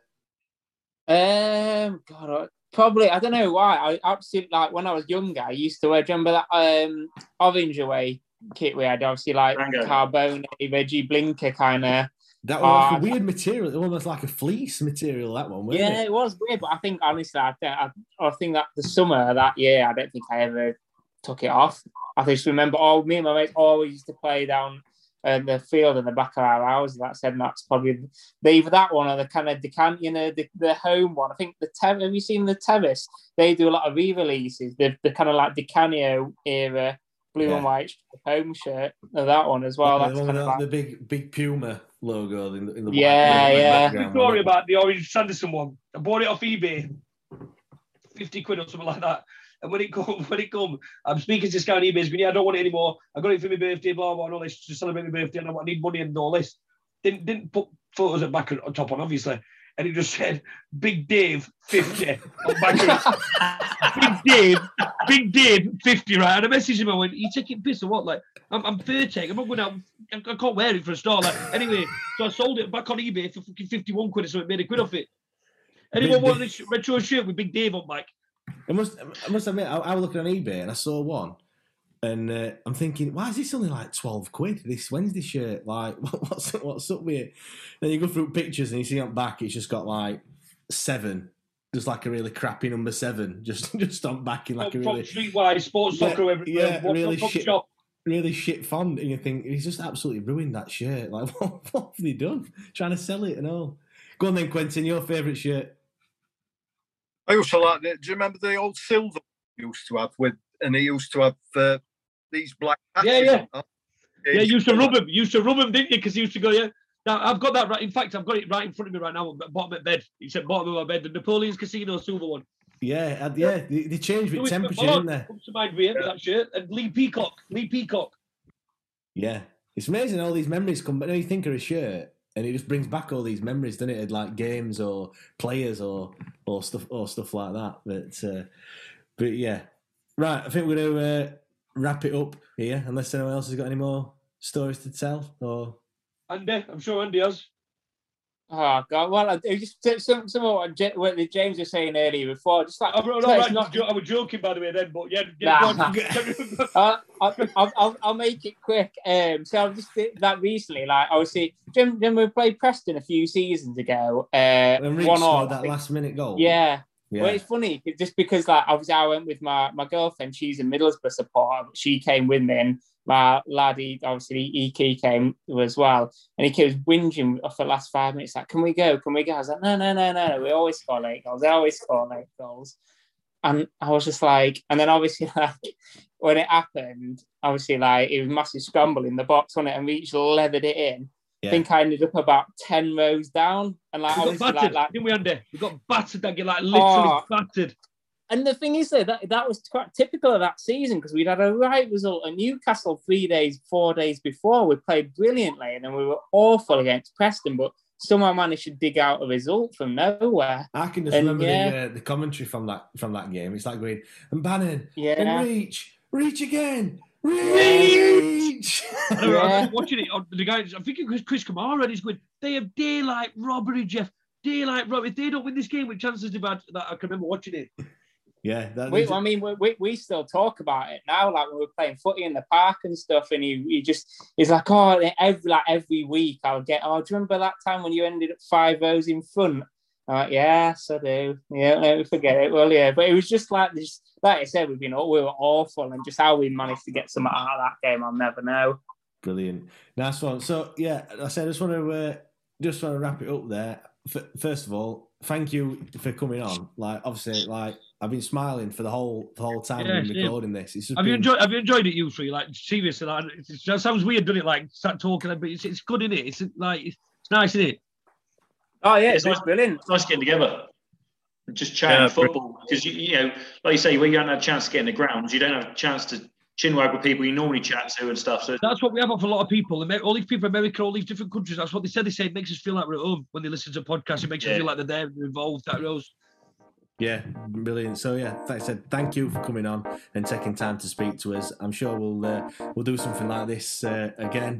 Um, God, I- probably I don't know why. I absolutely like when I was younger. I used to wear. Do you remember that um orange away kit we had? Obviously, like Rango. carbone, Regi Blinker kind of. That was like a weird material, almost like a fleece material. That one, wasn't Yeah, it? it was weird, but I think honestly, I, think- I, I think that the summer of that year, I don't think I ever took it off. I just remember, oh, me and my mates always used to play down uh, the field in the back of our house. That said, that's probably the, either that one or the kind of Di Canio, you know, the, the home one. I think the Ter- have you seen the Terrace? They do a lot of re-releases. The, the kind of like Di Canio era blue Yeah. and white home shirt. Uh, that one as well. the, That's one kind with of the, like, the big big Puma logo in the, in the white- Yeah, white yeah. background. Story about the orange Sanderson one. I bought it off eBay, fifty quid or something like that. And when it come, when it come, I'm speaking to this guy on eBay. He's going, yeah, I don't want it anymore. I got it for my birthday, blah blah, and all this to celebrate my birthday, and I need money and all this. Didn't didn't put photos at back on top on, obviously. And it just said Big Dave 50 on back of. [LAUGHS] Big Dave, Big Dave 50, right? And I messaged him, I went, you taking piss or what? Like, I'm, I'm 30, I'm not going out, I, I can't wear it for a start. Like, anyway, so I sold it back on eBay for fucking 51 quid, so it made a quid off it. Anyone want this retro shirt with Big Dave on back? I must, I must admit, I, I was looking on eBay and I saw one, and uh, I'm thinking, why is this only like twelve quid? This Wednesday shirt, like, [LAUGHS] what's what's up with it? Then you go through pictures and you see on back, it's just got like seven, just like a really crappy number seven, [LAUGHS] just just on back in like a From really Streetwise, Sports Yeah, Soccer, every, yeah, really shit. shop. really shit font, and you think he's just absolutely ruined that shirt. Like, [LAUGHS] what, what have they done? Trying to sell it and all. Go on then, Quentin. Your favourite shirt? I also like the. Do you remember the old silver he used to have with, and he used to have uh, these black patches Yeah, yeah. on? Yeah, you used to rub him. You used to rub him, didn't you? Because he used to go, yeah. Now I've got that right. In fact, I've got it right in front of me right now. Bottom of bed. He said bottom of my bed. The Napoleon's Casino silver one. Yeah, uh, yeah. They, they changed with temperature, Vuitton didn't they? Comes to mind with that shirt. And Lee Peacock. Lee Peacock. Yeah, it's amazing all these memories come. But now you think of a shirt, and it just brings back all these memories, doesn't it? Like games or players or or stuff or stuff like that. But uh, but yeah, right. I think we're to uh, wrap it up here, unless anyone else has got any more stories to tell. Or Andy, I'm sure Andy has. Oh God! Well, I- it just some some of what, what James was saying earlier before, just like Oh, no, it's no, right, not- jo- I was joking by the way then, but yeah, yeah Nah. go. Uh, [LAUGHS] [LAUGHS] I'll, I'll, I'll, I'll make it quick. Um, so I've just did that recently. Like obviously, Jim, Jim, we played Preston a few seasons ago. Uh, and Reach one scored on that last minute goal. Yeah. Yeah. Well, it's funny just because like obviously I went with my my girlfriend. She's a Middlesbrough supporter. But she came with me, and my lad, he obviously he came as well, and he kept whinging for the last five minutes. Like, can we go? Can we go? I was like, no, no, no, no. We always score late goals. They always score late goals. And I was just like, and then obviously [LAUGHS] like when it happened, obviously like it was massive scramble in the box on it, and Reach leathered it in. Yeah. I think I ended up about ten rows down, and like We got obviously like, like didn't we, Andy? We got battered, that get like oh. literally Oh. battered. And the thing is, though, that that was quite typical of that season because we'd had a right result at Newcastle three days, four days before. We played brilliantly, and then we were awful against Preston, but somehow managed to dig out a result from nowhere. I can just And remember yeah. the, uh, the commentary from that from that game. It's like going and Bannan Yeah. and reach, reach again, Yeah. reach. [LAUGHS] I know, Yeah. watching it. on The guys, I think it was Chris Kamara, and he's going, they have daylight robbery, Jeff. Daylight robbery. If they don't win this game with chances they've had, that I can remember watching it. Yeah, that, We, I mean, we, we, still talk about it now, like when we're playing footy in the park and stuff. And he, he just he's like, oh, every like every week I'll get. Oh, do you remember that time when you ended up five O's in front? I'm like, yes, I do. Yeah, never forget it. Well, yeah, but it was just like this. Like I said, we've been we were awful, and just how we managed to get some out of that game, I'll never know. Brilliant, nice one. So yeah, I said I just want to uh, just want to wrap it up there. F- first of all, thank you for coming on. Like obviously, like I've been smiling for the whole the whole time Yeah, we've been same. recording this. It's just Have you enjoyed? Have you enjoyed it, you three? Like seriously, like it's, it sounds weird, doesn't it? Like start talking, but it's, it's good, isn't it? It's like it's, it's nice, isn't it? Oh yeah, It's it's, nice- brilliant. It's nice getting together. Just chatting Yeah, football because you, you know, like you say, when you don't have a chance to get in the grounds, you don't have a chance to chinwag with people you normally chat to and stuff. So That's what we have for a lot of people. All these people, in America, all these different countries. That's what they said. They say it makes us feel like we're at home when they listen to podcasts. It makes us feel like they're there, they're involved. That rose. Yeah, brilliant. So yeah, like I said, thank you for coming on and taking time to speak to us. I'm sure we'll uh, we'll do something like this uh, again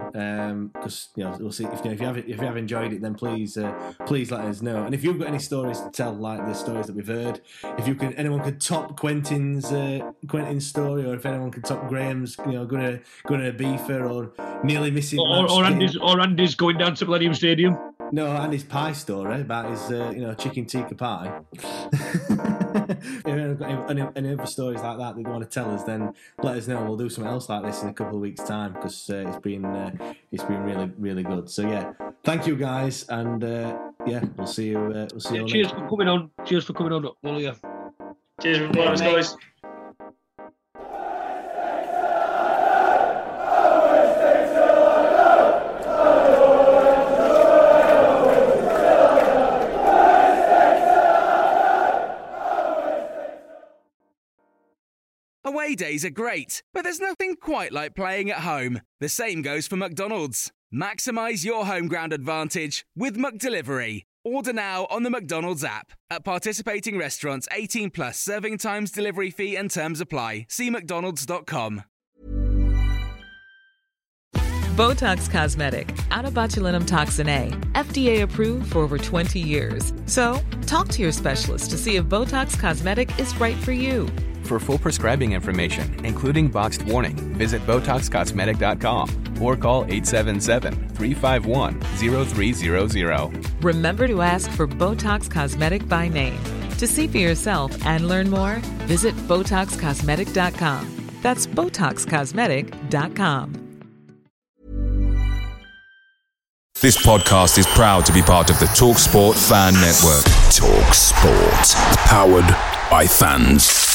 because you know we'll see if you, know, if you have if you have enjoyed it, then please uh, please let us know. And if you've got any stories to tell, like the stories that we've heard, if you can anyone could top Quentin's uh, Quentin's story, or if anyone could top Graham's, you know, gonna gonna beefer or nearly missing Or, or. Andy's, or Andy's going down to Millennium Stadium. No, and his pie story about his, uh, you know, chicken tikka pie. [LAUGHS] if anyone's got any, any, any other stories like that that you want to tell us, then let us know. We'll do something else like this in a couple of weeks' time because uh, it's been uh, it's been really really good. So yeah, thank you guys, and uh, yeah, we'll see you. Uh, we'll see you. Cheers next- for coming on. Cheers for coming on, all of you. cheers, Yeah, guys. mate. guys. Away days are great, but there's nothing quite like playing at home. The same goes for McDonald's. Maximize your home ground advantage with McDelivery. Order now on the McDonald's app. At participating restaurants, 18 plus serving times, delivery fee, and terms apply. See McDonald's.com. Botox Cosmetic, onabotulinumtoxinA, FDA approved for over 20 years. So, talk to your specialist to see if Botox Cosmetic is right for you. For full prescribing information, including boxed warning, visit BotoxCosmetic.com or call 877-351-0300. Remember to ask for Botox Cosmetic by name. To see for yourself and learn more, visit BotoxCosmetic.com. That's BotoxCosmetic.com. This podcast is proud to be part of the TalkSport Fan Network. TalkSport. Powered by fans.